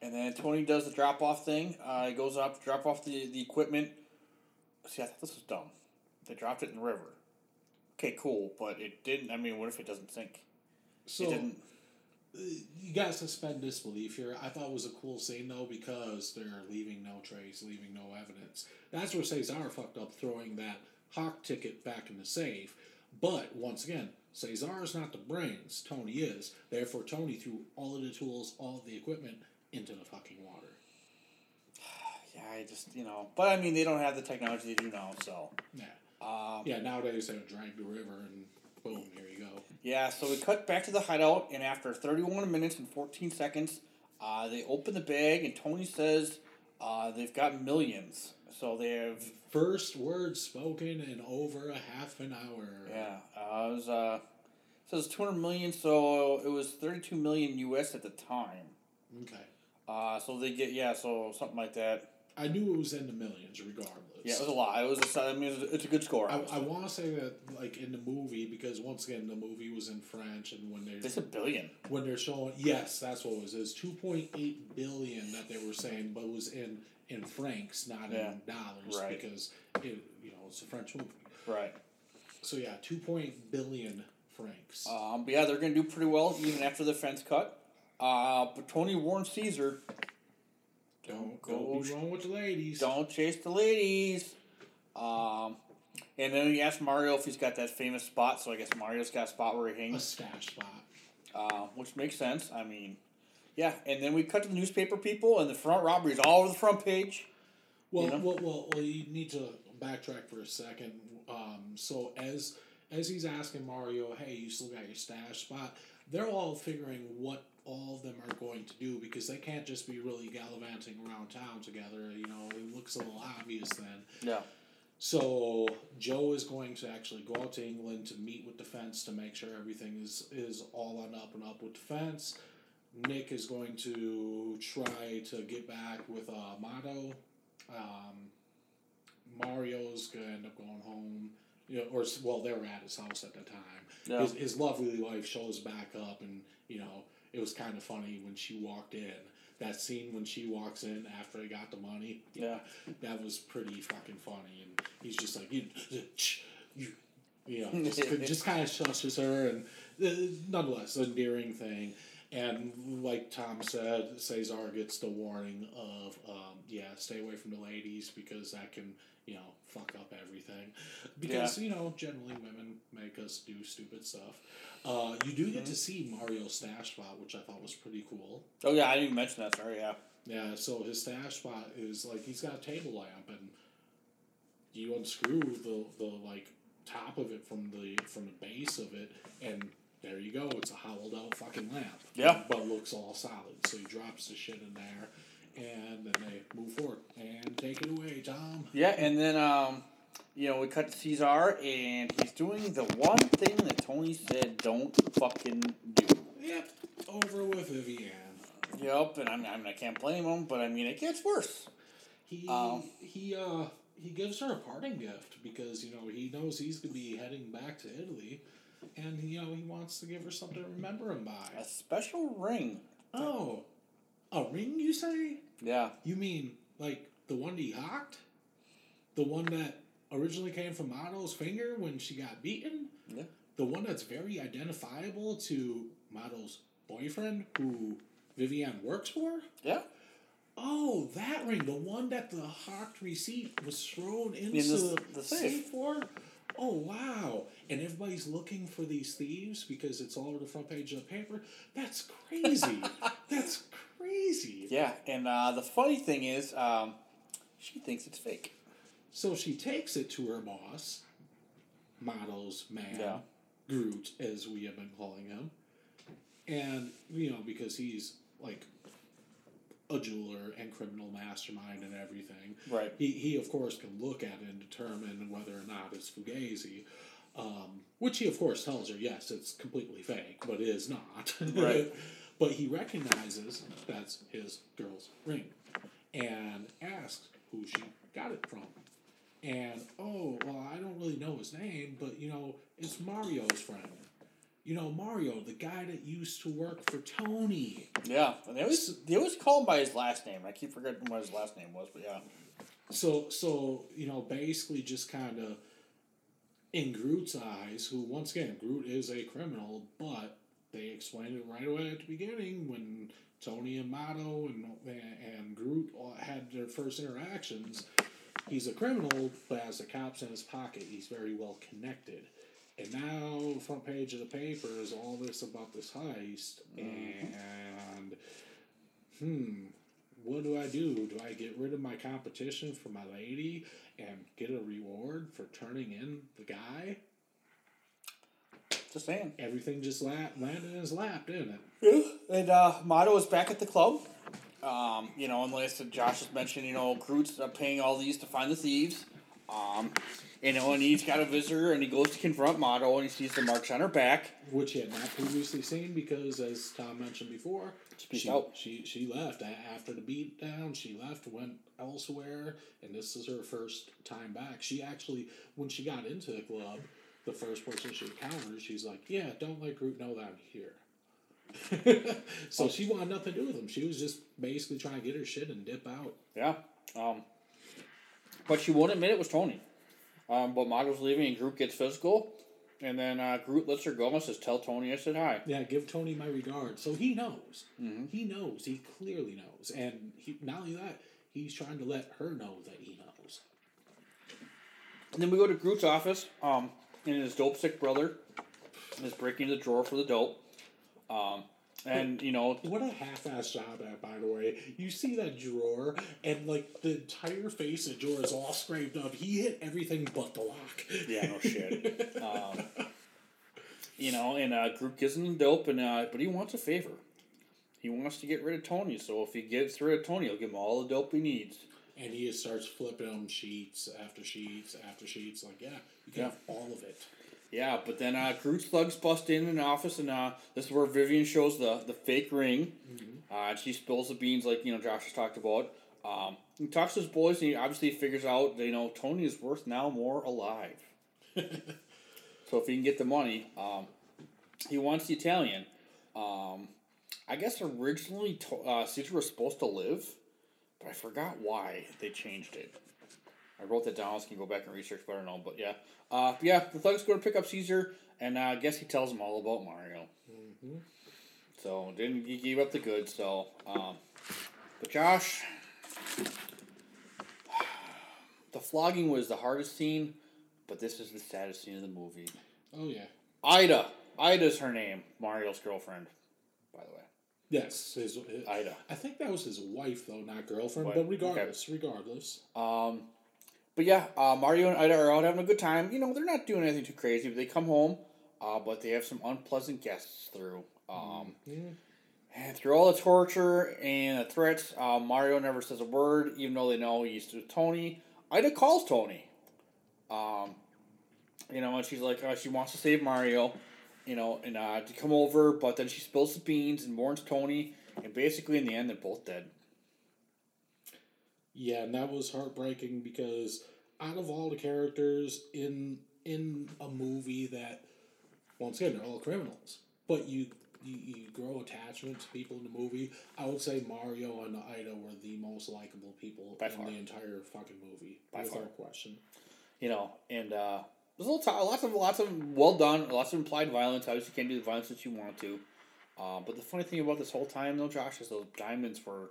And then Tony does the drop off thing. Uh, he goes up to drop off the, the equipment. See, I thought this was dumb. They dropped it in the river. Okay, cool, but it didn't. I mean, what if it doesn't sink? So it didn't. you got to suspend disbelief here. I thought it was a cool scene though because they're leaving no trace, leaving no evidence. That's where Cesar fucked up throwing that hawk ticket back in the safe. But once again, Cesar is not the brains. Tony is. Therefore, Tony threw all of the tools, all of the equipment into the fucking water. Yeah, I just you know. But I mean, they don't have the technology they do now, so. Yeah. Um, Yeah. Nowadays they would drag the river and boom, here you go. Yeah, so we cut back to the hideout, and after 31 minutes and 14 seconds, uh, they open the bag, and Tony says uh, they've got millions. So they have, First word spoken in over a half an hour. yeah, uh, it was, uh, says 200 million, so it was 32 million US at the time. Okay. Uh, so they get, yeah, so something like that. I knew it was in the millions, regardless. Yeah, it was a lot. It was, a, I mean, it's a good score. I, I want to say that like in the movie because once again the movie was in French and when they're It's a billion. when they're showing yes that's what it was it was two point eight billion that they were saying but it was in in francs not Yeah. in dollars Right. because it you know it's a French movie Right. so yeah two point billion francs Um, but yeah, they're going to do pretty well even after the fence cut. Uh, but Tony warns Caesar, don't go go be wrong with the ladies Don't chase the ladies. Um, and then he asked Mario if he's got that famous spot. So I guess Mario's got a spot where he a hangs, stash spot uh, which makes sense. I mean, yeah. And then we cut to the newspaper people, and the front robbery is all over the front page. Well, You know? well, well, well, you need to backtrack for a second. Um, so as as he's asking Mario, "Hey, you still got your stash spot?" They're all figuring what all of them are going to do because they can't just be really gallivanting around town together. You know, it looks a little obvious then. Yeah. So Joe is going to actually go out to England to meet with defense to make sure everything is is all on up and up with defense. Nick is going to try to get back with uh, Mado. Um, Mario's gonna end up going home. you know, or well, they were at his house at the time. Yeah. His, his lovely wife shows back up, and you know, it was kind of funny when she walked in. That scene when she walks in after they got the money, Yeah. that was pretty fucking funny. And he's just like, you, you, you know, just, just kind of shushes her, and uh, nonetheless, endearing thing. And like Tom said, Cesar gets the warning of, um, yeah, stay away from the ladies because that can, you know, fuck up everything. Because, you know, generally women make us do stupid stuff. Uh, you do get to see Mario's stash spot, which I thought was pretty cool. Oh yeah, I didn't even mention that. Sorry. Yeah. Yeah, so his stash spot is like he's got a table lamp, and you unscrew the the like top of it from the from the base of it, and there you go. It's a hollowed out fucking lamp. Yeah. but looks all solid. So he drops the shit in there, and then they move forward and take it away, Tom. Yeah, and then um, you know, we cut to Caesar, and he's doing the one thing that Tony said don't fucking do. Yep, over with Vivian. Yep, and I'm, I mean, I can't blame him, but I mean, it gets worse. He Um, he uh he gives her a parting gift because you know he knows he's gonna be heading back to Italy, and you know he wants to give her something to remember him by. A special ring. Oh, a ring? You say? Yeah. You mean like the one he hawked? The one that originally came from Mado's finger when she got beaten? Yeah. The one that's very identifiable to Mado's boyfriend, who Vivian works for? Yeah. Oh, that ring, the one that the hawked receipt was thrown into In the- the, the safe. safe. for. Oh wow! And everybody's looking for these thieves because it's all over the front page of the paper. That's crazy. That's crazy. Yeah, and uh, the funny thing is, um, she thinks it's fake. So she takes it to her boss, Mado's man, Yeah. Groot, as we have been calling him, and you know because he's like a jeweler and criminal mastermind and everything. Right. He he of course can look at it and determine whether or not it's fugazi. Um, which he of course tells her, yes, it's completely fake, but it is not. Right. but he recognizes that's his girl's ring, and asks who she got it from. And oh well, I don't really know his name, but you know it's Mario's friend. You know Mario, the guy that used to work for Tony. Yeah, and they always they always call him by his last name. I keep forgetting what his last name was, but yeah. So so you know basically just kind of in Groot's eyes, who once again Groot is a criminal, but they explained it right away at the beginning when Tony and Mado and and Groot had their first interactions. He's a criminal, but has the cops in his pocket. He's very well connected. And now, front page of the paper is all this about this heist, and hmm, what do I do? Do I get rid of my competition for my lady and get a reward for turning in the guy? Just saying. Everything just la- landed in his lap, didn't it? Yeah. And uh, Mado is back at the club. Um, you know, and like I said, Josh has mentioned, you know, Groot's paying all these to find the thieves. Um, you know, and he's got a visitor, and he goes to confront Mado, and he sees the marks on her back. Which he had not previously seen because, as Tom mentioned before, she, out. she she left after the beat down. She left, went elsewhere, and this is her first time back. She actually, when she got into the club, the first person she encountered, she's like, "Yeah, don't let Groot know that I'm here." so she wanted nothing to do with him. She was just basically trying to get her shit and dip out. Yeah. Um, but she won't admit it was Tony. Um, but Mado's leaving, and Groot gets physical. And then uh, Groot lets her go and says, Tell Tony I said hi. Yeah, give Tony my regards. So he knows. He knows. He clearly knows. And he, not only that, he's trying to let her know that he knows. And then we go to Groot's office, um, and his dope sick brother is breaking the drawer for the dope. Um, and, you know, What a half-ass job at, by the way. You see that drawer, and like the entire face of the drawer is all scraped up. He hit everything but the lock. yeah, no shit. Um, you know, and uh, Groot gives him the dope, and uh, but he wants a favor. He wants to get rid of Tony, so if he gets rid of Tony, he'll give him all the dope he needs. And he just starts flipping them sheets after sheets after sheets. Like, yeah, you can Yeah. have all of it. Yeah, but then uh, Groot's thugs bust in the office, and uh, this is where Vivian shows the, the fake ring. Uh, and she spills the beans, like you know Josh has talked about. Um, he talks to his boys, and he obviously figures out that you know Tony is worth now more alive. so if he can get the money, um, he wants the Italian. Um, I guess originally to, uh, Caesar was supposed to live, but I forgot why they changed it. I wrote that down. I can go back and research, but I don't know. But yeah, uh, yeah, the thugs go to pick up Caesar, and uh, I guess he tells them all about Mario. So didn't he gave up the goods? So, um, but Josh, the flogging was the hardest scene, but this is the saddest scene of the movie. Oh yeah. Ida, Ida's her name, Mario's girlfriend, by the way. Yes, his, his- Ida. I think that was his wife though, not girlfriend. Wife, But regardless, regardless. Um, but yeah, uh, Mario and Ida are out having a good time. You know, they're not doing anything too crazy, but they come home, uh, but they have some unpleasant guests through. Um, and through all the torture and the threats, uh, Mario never says a word, even though they know he's with Tony. Ida calls Tony. Um, you know, and she's like, uh, she wants to save Mario, you know, and uh, to come over, but then she spills the beans and warns Tony, and basically in the end, they're both dead. Yeah, and that was heartbreaking because out of all the characters in in a movie that once again they're all criminals, but you you, you grow attachment to people in the movie. I would say Mario and Ida were the most likable people By in far. the entire fucking movie, By far. without question. you know, and uh, there's a little t- lots of lots of well done, lots of implied violence. Obviously, you can't do the violence that you want to. Uh, but the funny thing about this whole time, though, Josh, is those diamonds were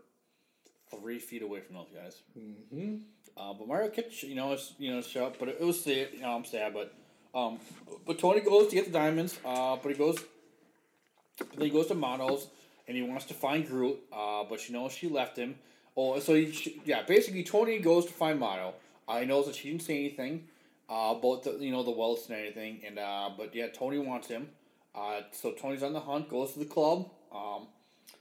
three feet away from those guys. Mm-hmm. Uh, but Mario kept, sh- you know, it's, you know, shut. But it, was sad. You know, I'm sad, but um, but Tony goes to get the diamonds. Uh, but he goes, then he goes to Mado's and he wants to find Groot. Uh, but you know she left him. Oh, so he, yeah, basically Tony goes to find Mado. Uh, he knows that she didn't say anything uh, about the you know the wealth and anything. And uh, but yeah, Tony wants him. Uh, so Tony's on the hunt, goes to the club. Um,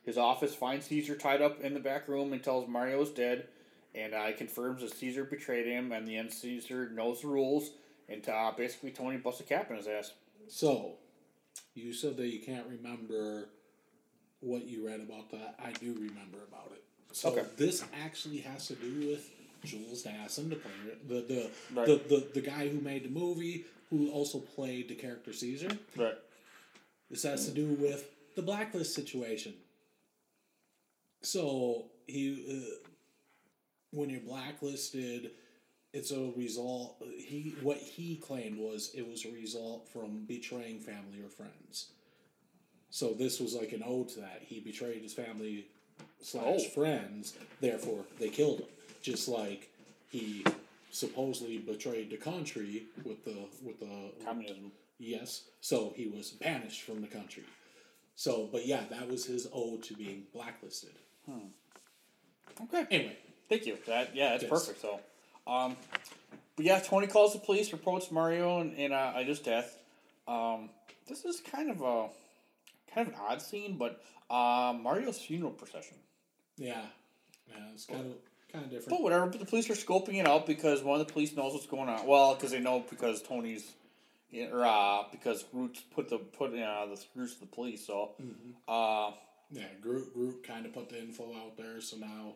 his office finds Caesar tied up in the back room and tells Mario's dead. And uh, confirms that Caesar betrayed him, and the end Caesar knows the rules. And uh, basically, Tony busts a cap in his ass. So, you said that you can't remember what you read about that. I do remember about it. So Okay. this actually has to do with Jules Dassin, the player, the the, Right. the, the the guy who made the movie, who also played the character Caesar. Right. This has to do with the blacklist situation. So he, uh, when you're blacklisted, it's a result. He what he claimed was it was a result from betraying family or friends. So this was like an ode to that. He betrayed his family slash Oh. friends, therefore they killed him. Just like he supposedly betrayed the country with the with the Communism. Yes. So he was banished from the country. So, but yeah, that was his ode to being blacklisted. Okay. Anyway, Thank you. That yeah, that's Yes. perfect. So, um, but yeah, Tony calls the police, reports Mario and, and uh, Ida's death. Um, this is kind of a kind of an odd scene, but uh, Mario's funeral procession. yeah, yeah, it's kind of kind of different. But whatever. But the police are scoping it out because one of the police knows what's going on. Well, because they know because Tony's, or uh, because Roots put the put uh, the screws to the police. So, uh, Yeah, Groot Groot kind of put the info out there, so now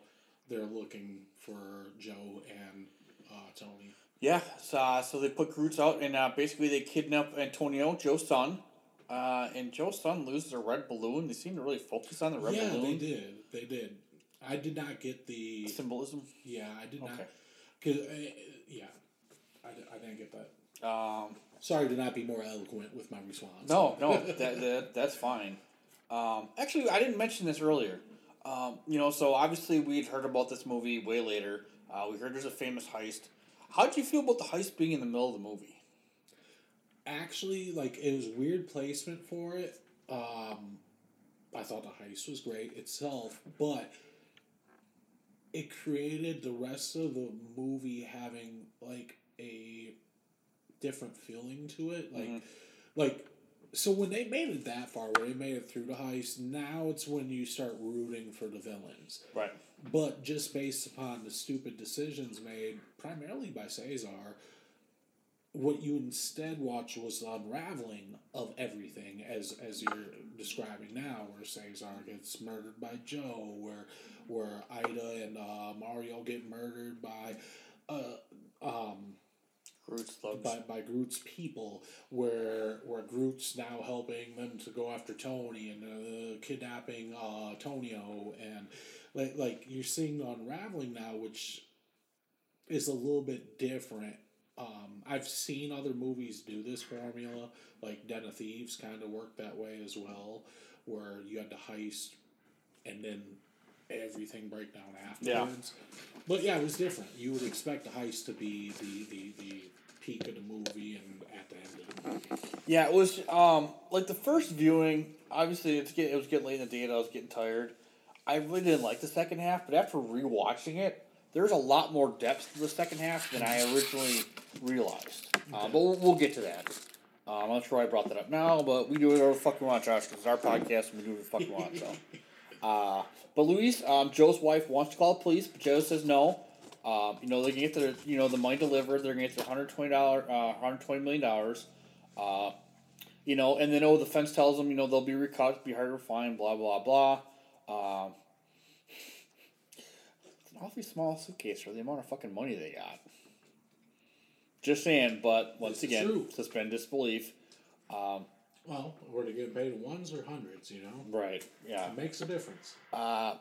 they're looking for Joe and uh, Tony. Yeah, so, uh, so they put Groots out, and uh, basically they kidnap Antonio, Joe's son. Uh, and Joe's son loses a red balloon. They seem to really focus on the red yeah, balloon they did. They did. I did not get the. symbolism. Yeah, I did not. Okay. Cause uh, yeah, I, I didn't get that. Um, Sorry to not be more eloquent with my response. no, no, that, that that's fine. Um, actually, I didn't mention this earlier. Um, you know, so obviously we'd heard about this movie way later. Uh, we heard there's a famous heist. How did you feel about the heist being in the middle of the movie? actually like it was weird placement for it um i thought the heist was great itself but it created the rest of the movie having like a different feeling to it like like so when they made it that far where they made it through the heist now it's when you start rooting for the villains Right. but just based upon the stupid decisions made primarily by Cesar, what you instead watch was the unraveling of everything as as you're describing now, where Cesar gets murdered by Joe, where where Ida and uh, Mario get murdered by uh, um, Groot's thugs. by, by Groot's people, where where Groot's now helping them to go after Tony and uh, kidnapping uh, Tonio, and like like you're seeing unraveling now, which is a little bit different. Um, I've seen other movies do this formula, like Den of Thieves, kind of worked that way as well, where you had to heist and then everything break down afterwards. But yeah, it was different. You would expect the heist to be the, the, the peak of the movie and at the end of the movie. Yeah, it was um like the first viewing. Obviously, it's get, it was getting late in the day, and I was getting tired. I really didn't like the second half, but after rewatching it, there's a lot more depth to the second half than I originally realized. Uh, but we'll, we'll get to that. Uh, I'm not sure why I brought that up now, but we do it whatever the fuck we want, Josh, because it's our podcast and we do whatever the fuck we want. So, uh, but Louise, um, Joe's wife wants to call the police, but Joe says no. Um, you know they can get their you know the money delivered. They're gonna get their hundred twenty dollar, uh, hundred twenty million dollars. Uh, you know, and then oh, the fence tells them you know they'll be recut, be harder to find, blah blah blah. Um, it's an awfully small suitcase for the amount of fucking money they got. Just saying, but once is again, true. suspend disbelief. Um, Well, were they getting paid in ones or hundreds, you know? right? Yeah. It makes a difference. Uh,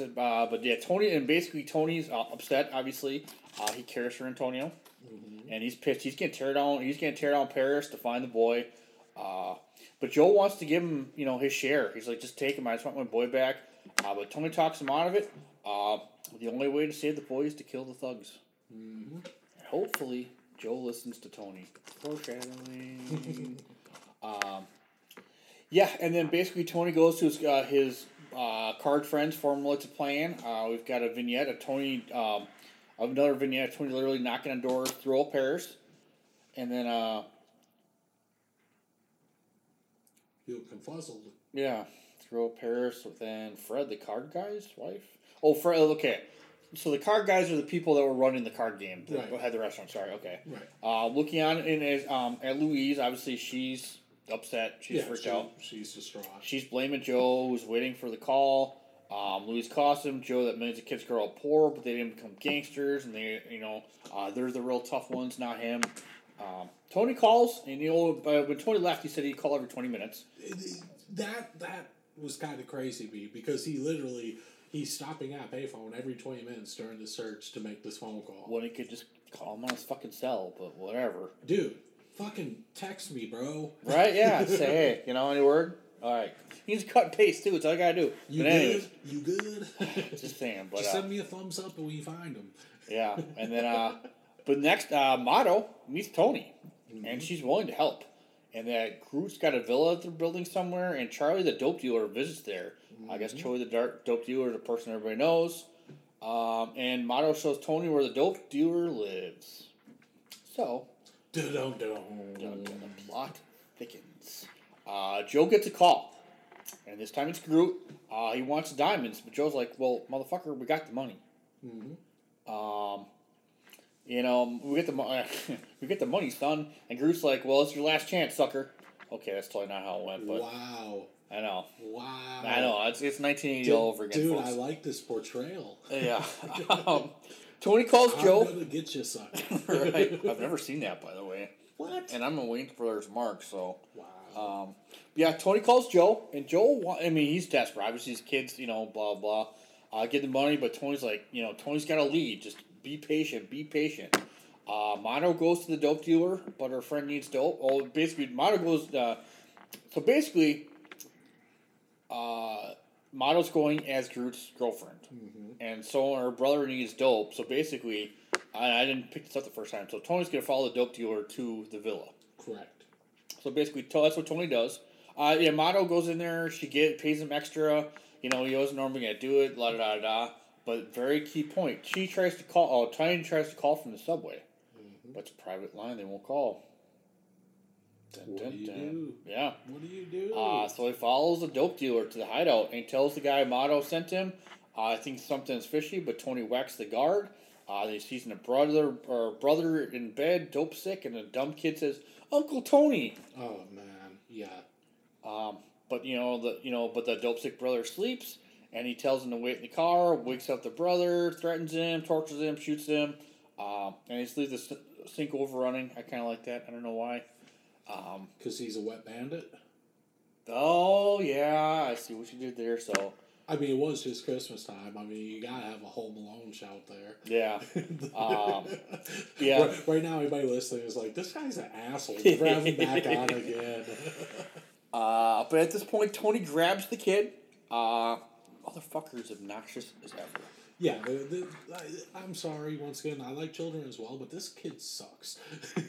uh, but yeah, Tony and basically Tony's uh, upset. Obviously, uh, he cares for Antonio, and he's pissed. He's gonna tear down. He's gonna tear down Paris to find the boy. Uh, but Joe wants to give him, you know, his share. He's like, just take him. I just want my boy back. Uh, but Tony talks him out of it. Uh, the only way to save the boy is to kill the thugs. And hopefully, Joe listens to Tony. Foreshadowing. um, yeah, and then basically Tony goes to his, uh, his uh, card friends, formulates a plan. Uh, we've got a vignette of Tony, um, of another vignette of Tony literally knocking on doors, throw up Paris. And then, uh, You look confuzzled. yeah, throw up Paris with then Fred, the card guy's wife. Oh, Fred, okay. So the card guys are the people that were running the card game, that Right. had the restaurant. Sorry, okay. Right. Uh, looking on in as um, at Louise, obviously she's upset. She's yeah, freaked she- out. She's distraught. She's blaming Joe, who's waiting for the call. Um, Louise him. Joe, that millions of kids grow up poor, but they didn't become gangsters, and they, you know, uh, they're the real tough ones, not him. Um, Tony calls, and you know, uh, when Tony left, he said he'd call every twenty minutes. that that was kind of crazy to me because he literally he's stopping at payphone every 20 minutes during the search to make this phone call. When he could just call him on his fucking cell, but whatever. Dude, fucking text me, bro. Right? Yeah. Say, hey, you know, any word? All right. You can just cut and paste too. It's all I gotta do. You but anyways, good? You good? just saying. But Just uh, send me a thumbs up when you find them. Yeah, and then uh, but next uh, Mado meets Tony, and she's willing to help. And that Groot's got a villa that they're building somewhere, and Charlie the dope dealer visits there. I guess Charlie the dark dope dealer is a person everybody knows. Um, and Mado shows Tony where the dope dealer lives. So. The plot thickens. Uh, Joe gets a call, and this time it's Groot. Uh, he wants diamonds, but Joe's like, "Well, motherfucker, we got the money." Um, you know, we get the mo- we get the money, son. And Groot's like, "Well, it's your last chance, sucker." Okay, that's totally not how it went, but Wow. I know, Wow. I know. It's it's nineteen eighty Dude, all over again, dude folks. I like this portrayal. yeah. um, Tony calls I'm Joe. gonna get you, son. right. I've never seen that, by the way. What? And I'm waiting for there's Mark, so. Wow. Um, yeah, Tony calls Joe, and Joe, I mean, he's desperate. Obviously, his kids, you know, blah, blah, uh, get the money, but Tony's like, you know, Tony's got a lead. Just be patient, be patient. Uh, Mado goes to the dope dealer, but her friend needs dope. Oh, basically, Mado goes, uh, so basically, uh, Mado's going as Groot's girlfriend. And so her brother needs dope. So basically, I, I didn't pick this up the first time. So Tony's to follow the dope dealer to the villa. Correct. So basically, that's what Tony does. Uh, yeah, Mado goes in there. She get pays him extra. You know, he wasn't normally gonna do it. La da da da. But very key point. She tries to call. Oh, Tony tries to call from the subway, but it's a private line. They won't call. Dun, What dun, do you dun. do? Yeah. What do you do? Uh, so he follows the dope dealer to the hideout and he tells the guy Mado sent him. Uh, I think something's fishy, but Tony whacks the guard. Uh, he sees a brother or brother in bed, dope sick, and the dumb kid says, "Uncle Tony." oh man, yeah. Um, but you know the you know, but the dope sick brother sleeps, and he tells him to wait in the car. Wakes up the brother, threatens him, tortures him, shoots him. Um, and they leaves the sink over running. I kind of like that. I don't know why. Um, Because he's a wet bandit. oh yeah, I see what you did there. So I mean, it was just Christmas time. I mean, you gotta have a Home Alone shout there. yeah, um, yeah. Right, right now, everybody listening is like, "This guy's an asshole." Grab him back on again. Uh, but at this point, Tony grabs the kid. Uh, motherfucker is obnoxious as ever. Yeah, the, the, I, I'm sorry. Once again, I like children as well, but this kid sucks.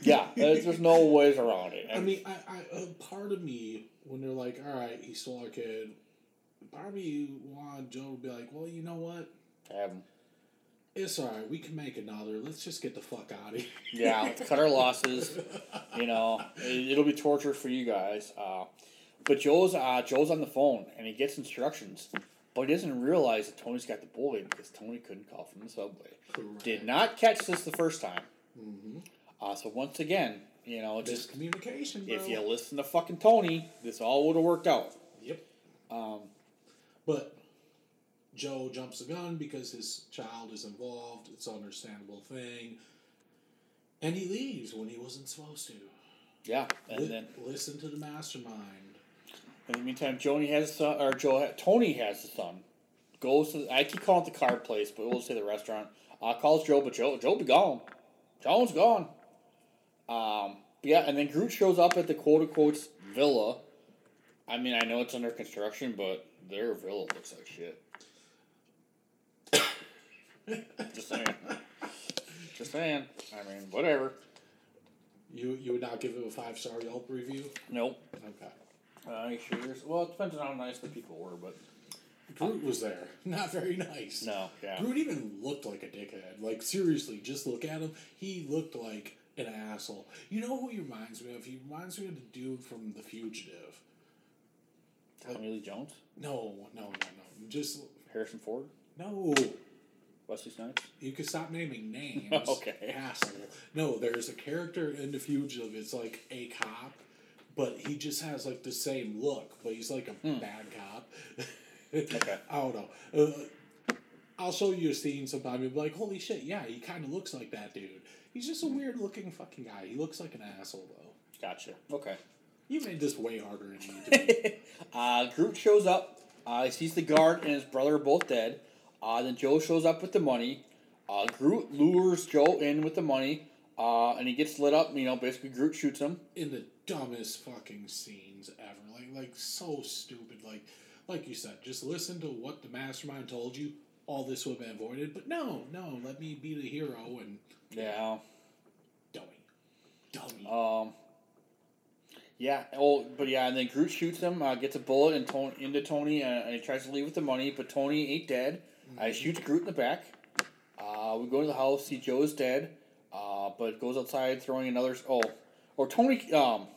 Yeah, there's, there's no ways around it. I mean, I, I a part of me when they're like, "All right, he stole our kid," part of me want Joe to be like, "Well, you know what? Have 'em. It's all right. We can make another. Let's just get the fuck out of here." Yeah, let's cut our losses. You know, it, will be torture for you guys. Uh, but Joe's uh, Joe's on the phone and he gets instructions, but he doesn't realize that Tony's got the bully because Tony couldn't call from the subway. Correct. Did not catch this the first time. Uh, so once again, you know, just communication. bro. if you listen to fucking Tony, this all would have worked out. Yep. Um, But Joe jumps the gun because his child is involved. It's an understandable thing. And he leaves when he wasn't supposed to. yeah, and Li- then listen to the mastermind. In the meantime, Joni has a son, or Joe, Tony has a son. Goes to, I keep calling it the card place, but we'll say the restaurant. Uh, calls Joe, but Joe, Joe be gone. Joe's gone. Um, yeah, and then Groot shows up at the quote unquote villa. I mean, I know it's under construction, but their villa looks like shit. Just saying. Just saying. I mean, whatever. You you would not give him a five star Yelp review? Nope. Okay. Uh, sure? Well, it depends on how nice the people were, but Groot was there. Not very nice. no, yeah. Groot even looked like a dickhead. Like seriously, just look at him. He looked like an asshole. You know who he reminds me of? He reminds me of the dude from The Fugitive. Tommy Lee Jones, No, no, no, no. Just Harrison Ford, no. Wesley Snipes. You can stop naming names. Okay. Asshole. No, there's a character in The Fugitive. It's like a cop, but he just has like the same look, but he's like a bad cop. Okay. I don't know. Uh, I'll show you a scene sometime. You'll be like, holy shit, yeah, he kind of looks like that dude. He's just a weird looking fucking guy. He looks like an asshole, though. Gotcha. Okay. You made this way harder than you to. Uh, Groot shows up. Uh, he sees the guard and his brother are both dead. Uh, then Joe shows up with the money. Uh, Groot lures Joe in with the money, uh, and he gets lit up. You know, basically Groot shoots him. in the dumbest fucking scenes ever. Like like so stupid. Like like you said, just listen to what the mastermind told you. All this would have been avoided. But no, no, let me be the hero and Yeah. dummy. Dummy. Um. Yeah. Oh, but yeah, and then Groot shoots him, uh, gets a bullet in Tony, into Tony, uh, and he tries to leave with the money, but Tony ain't dead. Uh, he shoots Groot in the back. Uh, we go to the house, see Joe's dead, uh, but goes outside throwing another. Oh, or Tony. Um.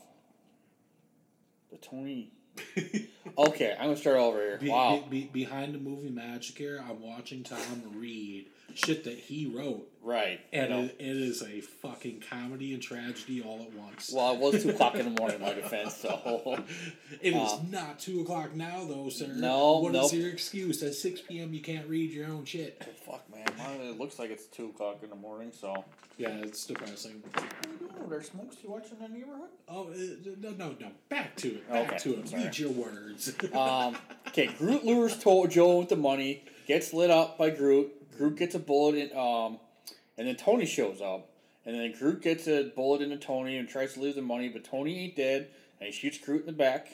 The Tony. Okay, I'm gonna start over here. Be, Wow. be, be, behind the movie magic here, I'm watching Tom read shit that he wrote. Right. And you know. it, it is a fucking comedy and tragedy all at once. Well, it was two o'clock in the morning, in my defense. So. it is uh, not 2 o'clock now, though, sir. No, What is nope. your excuse? At 6 p.m., you can't read your own shit. Fuck, man. It looks like it's two o'clock in the morning, so. Yeah, it's depressing. Oh, there's smokes you watching in the neighborhood? Oh, uh, no, no, no. Back to it. Back Okay, to it. sorry. Read your words. Um, okay, Groot lures to- Joe with the money, gets lit up by Groot. Groot gets a bullet in, um, and then Tony shows up. And then Groot gets a bullet into Tony and tries to leave the money, but Tony ain't dead, and he shoots Groot in the back.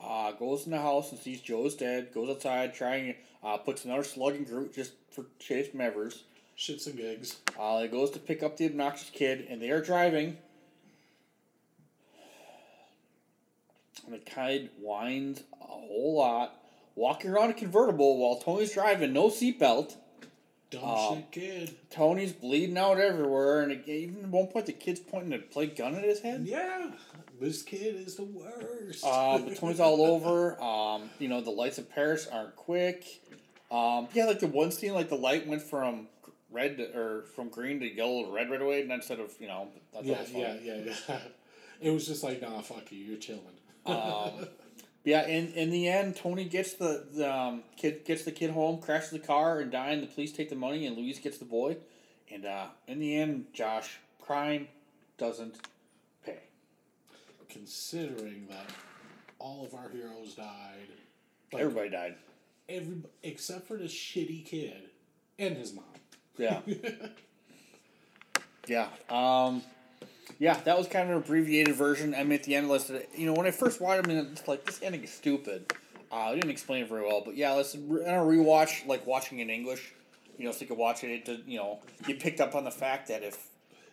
Uh, goes in the house and sees Joe's dead. Goes outside, trying, uh, puts another slug in Groot just for Chase Mevers. Shits and gigs. Uh, he goes to pick up the obnoxious kid, and they are driving. And the kid whines a whole lot, walking around a convertible while Tony's driving, no seatbelt. Dumb Um, shit kid. Tony's bleeding out everywhere, and it, even at one point the kid's pointing a play gun at his head. Yeah. This kid is the worst. Uh, but Tony's all over. Um, you know the lights of Paris aren't quick. Um, yeah, like the one scene, like the light went from red to, or from green to yellow to red right away, and instead of you know. Yeah, was yeah, yeah, yeah. It was just like, nah, fuck you. You're chilling. Um, yeah, in in the end, Tony gets the, the um, kid gets the kid home, crashes the car, and dying. The police take the money, and Louise gets the boy. And uh, in the end, Josh, crime doesn't pay. Considering that all of our heroes died, like, Everybody died. every except for the shitty kid and his mom. Yeah. yeah. Um, yeah, that was kind of an abbreviated version. I mean, at the end, listed. You know, when I first watched, it, I mean, it's like this ending is stupid. Uh, I didn't explain it very well, but yeah, let's on a rewatch, like watching in English. You know, so you could watch it. To, you know, you picked up on the fact that if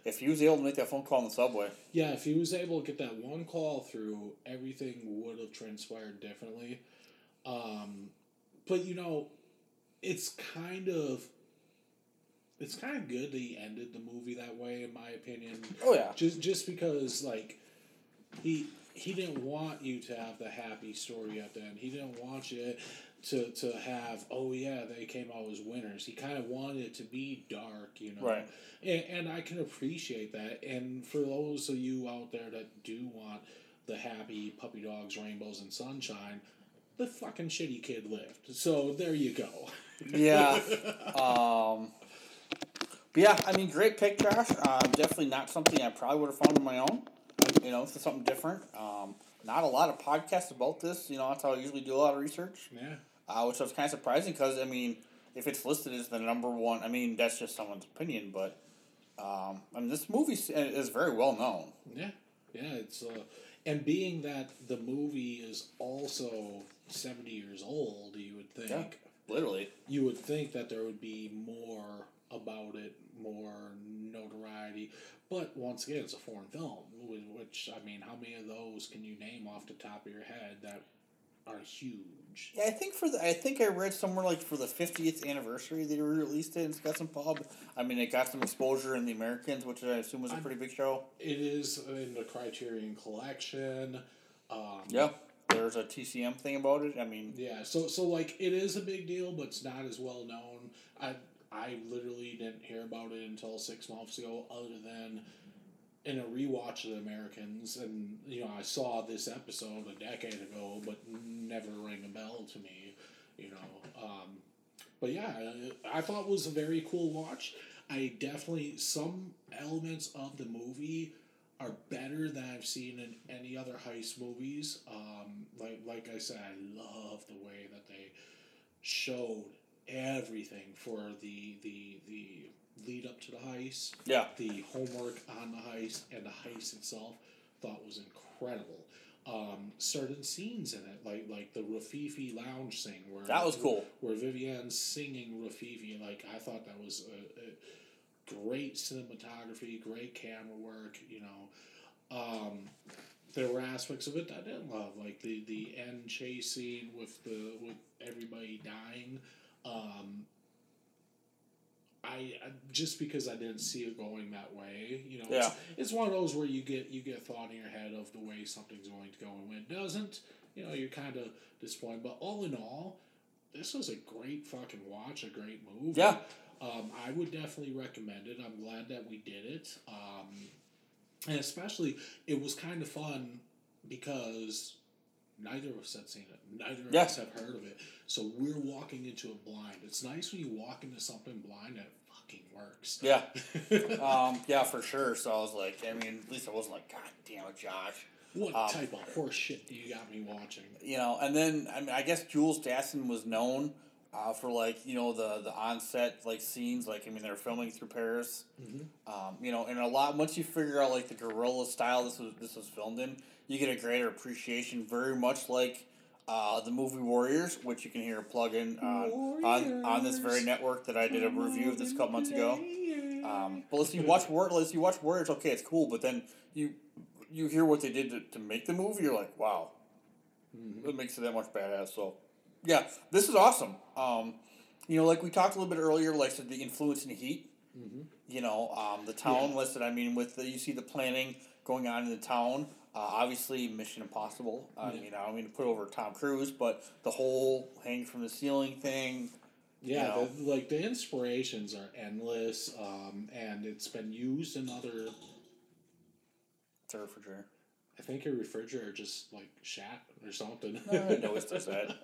if he was able to make that phone call in the subway, Yeah, if he was able to get that one call through, everything would have transpired differently. Um, but you know, it's kind of it's kind of good that he ended the movie that way, in my opinion. Oh, yeah. just just because like he he didn't want you to have the happy story at the end. He didn't want you to to have oh yeah they came out as winners. He kind of wanted it to be dark, you know. Right. And, and I can appreciate that. And for those of you out there that do want the happy puppy dogs, rainbows, and sunshine, the fucking shitty kid lived. So there you go. yeah. um, but yeah, I mean, great pick, Josh. Uh, definitely not something I probably would have found on my own. You know, it's something different. Um, not a lot of podcasts about this. You know, that's how I usually do a lot of research. Yeah. Uh, which was kind of surprising because I mean, if it's listed as the number one, I mean that's just someone's opinion, but um, I mean this movie is very well known. Yeah, yeah, it's uh, and being that the movie is also seventy years old, you would think literally. you would think that there would be more about it, more notoriety. But once again, it's a foreign film, which I mean, how many of those can you name off the top of your head that are huge? Yeah, I think for the I think I read somewhere like for the fiftieth anniversary they released it. and It's got some pub. I mean, it got some exposure in the Americans, which I assume was a pretty big show. It is in the Criterion Collection. Um, Yeah, there's a TCM thing about it. I mean, Yeah, so so like it is a big deal, but it's not as well known. I I literally didn't hear about it until six months ago, other than in a rewatch of the Americans, and you know I saw this episode a decade ago, but never rang a bell to me, you know. Um, but yeah, I, thought it was a very cool watch. I definitely some elements of the movie are better than I've seen in any other heist movies. Um, like like I said, I love the way that they showed everything for the the the lead up to the heist. Yeah. The homework on the heist and the heist itself thought was incredible. Um, certain scenes in it, like like the Rififi lounge scene, where That was cool. Where Vivianne's singing Rififi, like I thought that was a, a great cinematography, great camera work. You know, um, there were aspects of it that I didn't love, like the the end chase scene with the with everybody dying. Um, I, I just because I didn't see it going that way, you know, Yeah. it's, it's one of those where you get you get thought in your head of the way something's going to go, and when it doesn't, you know, you're kind of disappointed. But all in all, this was a great fucking watch, a great movie. Yeah. Um, I would definitely recommend it. I'm glad that we did it. Um, and especially, it was kind of fun because neither of us had seen it. Neither of Yeah. us have heard of it. So we're walking into it blind. It's nice when you walk into something blind and it fucking works. yeah, um, yeah, for sure. So I was like, I mean, at least I wasn't like, God damn it, Josh. What Um, type of horse shit do you got me watching? you know, and then I mean, I guess Jules Dassin was known uh, for like you know the the onset like scenes. Like I mean, they were filming through Paris. Um, you know, and a lot once you figure out like the guerrilla style this was this was filmed in, you get a greater appreciation. Very much like. Uh, the movie Warriors, which you can hear a plug in on, on on this very network that I did a review of this a couple months ago. Um, but let's you watch War, let's you watch Warriors. Okay, it's cool, but then you you hear what they did to, to make the movie. You're like, wow, it makes it that much badass. So, yeah, this is awesome. Um, you know, like we talked a little bit earlier, like so the influence in heat. You know, um, the town Yeah. listed. I mean, with the you see the planning going on in the town. Uh, obviously, Mission Impossible. I mean, I don't mean to put over Tom Cruise, but the whole hang from the ceiling thing. Yeah, you know. the, like the inspirations are endless, um, and it's been used in other. It's a refrigerator. I think your refrigerator just like shat or something. No, always does that.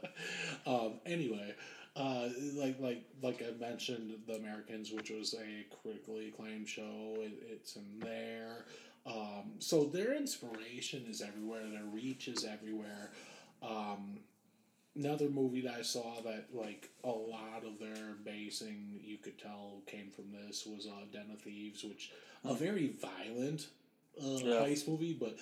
um, anyway, uh, like like like I mentioned, The Americans, which was a critically acclaimed show, it, it's in there. Um, so their inspiration is everywhere. Their reach is everywhere. Um, another movie that I saw that like a lot of their basing you could tell came from this was uh, Den of Thieves, which a very violent uh, Yeah. heist movie, but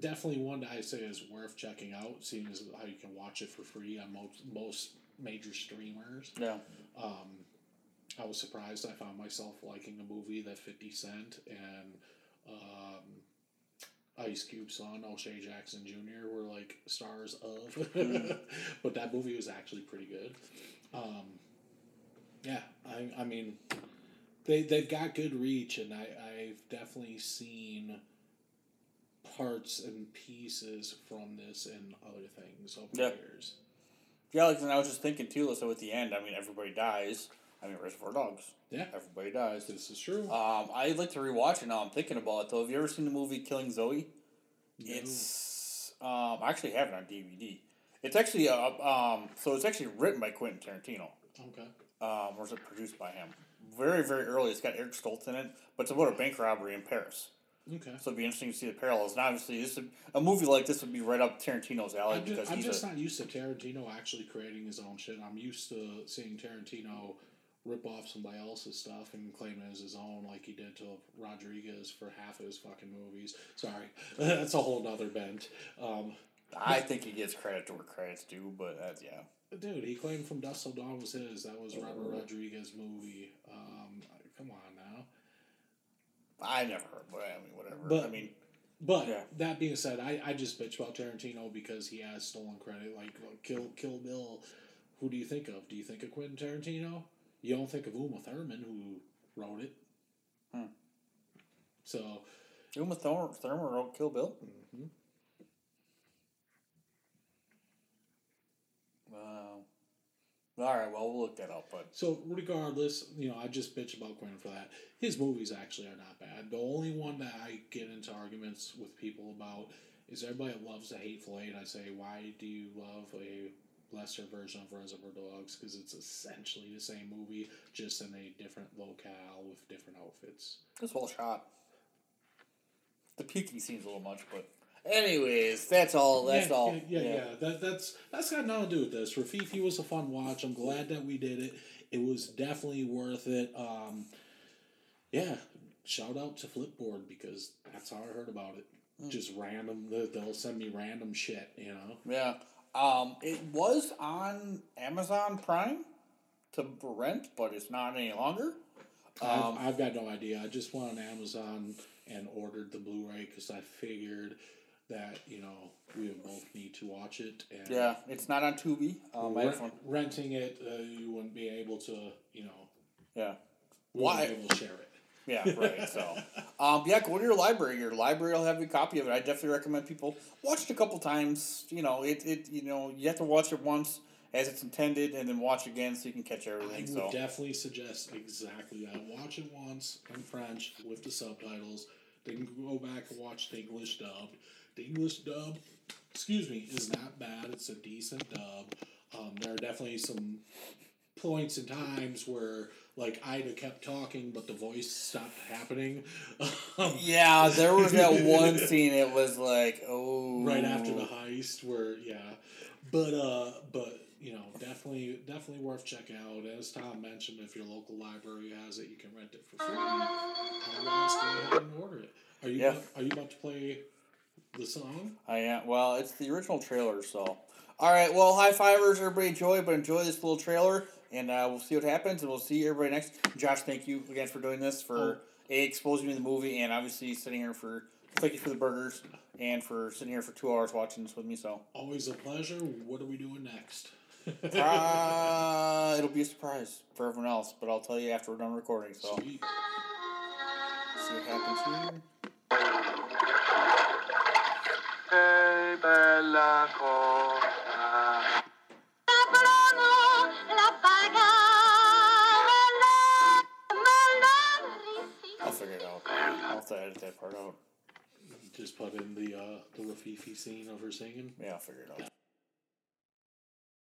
definitely one that I say is worth checking out, seeing as how you can watch it for free on most most major streamers. Yeah. Um, I was surprised. I found myself liking a movie that Fifty Cent and um, Ice Cube's son O'Shea Jackson Jr. were like stars of, but that movie was actually pretty good. Um, yeah, I I mean, they they've got good reach, and I I've definitely seen parts and pieces from this and other things over Yeah. the years. Yeah, like, and I was just thinking too. So at the end, I mean, everybody dies. I mean, Reservoir Dogs. Yeah, Everybody dies. this is true. Um, I'd like to rewatch it now. I'm thinking about it though. Have you ever seen the movie Killing Zoe? No. It's um, I actually have it on DVD. It's actually uh, um, so it's actually written by Quentin Tarantino. okay. Um, or is it produced by him? Very very early. It's got Eric Stoltz in it, but it's about a bank robbery in Paris. Okay. So it'd be interesting to see the parallels. And obviously, this would, a movie like this would be right up Tarantino's alley I'm because just, I'm he's just a not used to Tarantino actually creating his own shit. I'm used to seeing Tarantino rip off somebody else's stuff and claim it as his own, like he did to Rodriguez for half of his fucking movies. Sorry, that's a whole nother bent. Um, I think he gets credit to where credit's due, but that's yeah. dude, he claimed From Dust Till Dawn was his. That was Robert Rodriguez movie. Um, come on now. I never heard, but I mean whatever. But- I mean But Yeah. that being said, I, I just bitch about Tarantino because he has stolen credit. Like Kill Kill Bill, who do you think of? Do you think of Quentin Tarantino? You don't think of Uma Thurman who wrote it. Hmm. So Uma Thurman, Thurman wrote Kill Bill. Mhm. Wow. All right, well we'll look that up, but so regardless, you know, I just bitch about Quentin for that. His movies actually are not bad. The only one that I get into arguments with people about is everybody loves the Hateful Eight. I say, why do you love a lesser version of Reservoir Dogs? Because it's essentially the same movie, just in a different locale with different outfits. it's well shot. The puking scene's a little much, but anyways, that's all. That's yeah, all. Yeah, yeah, yeah. That, that's that's got nothing to do with this. Rififi was a fun watch. I'm glad that we did it. It was definitely worth it. Um, yeah, shout out to Flipboard because that's how I heard about it. Hmm. Just random. They'll send me random shit. You know. Yeah. Um, it was on Amazon Prime to rent, but it's not any longer. Um, I've, I've got no idea. I just went on Amazon and ordered the Blu-ray because I figured that you know we both need to watch it. And yeah, it's not on Tubi. Um, rent- renting it, uh, you wouldn't be able to. You know. yeah. We Why- able to share it. Yeah, right. So, um, yeah, go to your library. Your library will have a copy of it. I definitely recommend people watch it a couple times. You know, it, it you know you have to watch it once as it's intended, and then watch again so you can catch everything. I would So, definitely suggest exactly that. Watch it once in French with the subtitles. Then go back and watch the English dub. The English dub, excuse me, is not bad. It's a decent dub. Um, there are definitely some points and times where like Ida kept talking, but the voice stopped happening. um, yeah, there was that one scene. It was like, oh, right after the heist where yeah but uh but you know definitely definitely worth checking out as tom mentioned if your local library has it you can rent it for free otherwise go ahead and order it are you Yeah. about, are you about to play the song I am. Well, it's the original trailer, so. All right, well, high fivers, everybody enjoy, but enjoy this little trailer, and uh, we'll see what happens, and we'll see everybody next. Josh, thank you again for doing this, for Oh. A, exposing me to the movie, and obviously sitting here for, thank you for the burgers, and for sitting here for two hours watching this with me, so. always a pleasure what are we doing next Uh, it'll be a surprise for everyone else, but I'll tell you after we're done recording, so. Sweet. See what happens here. Che bella to edit that part out. just put in the uh the rififi scene of her singing Yeah, I'll figure it out.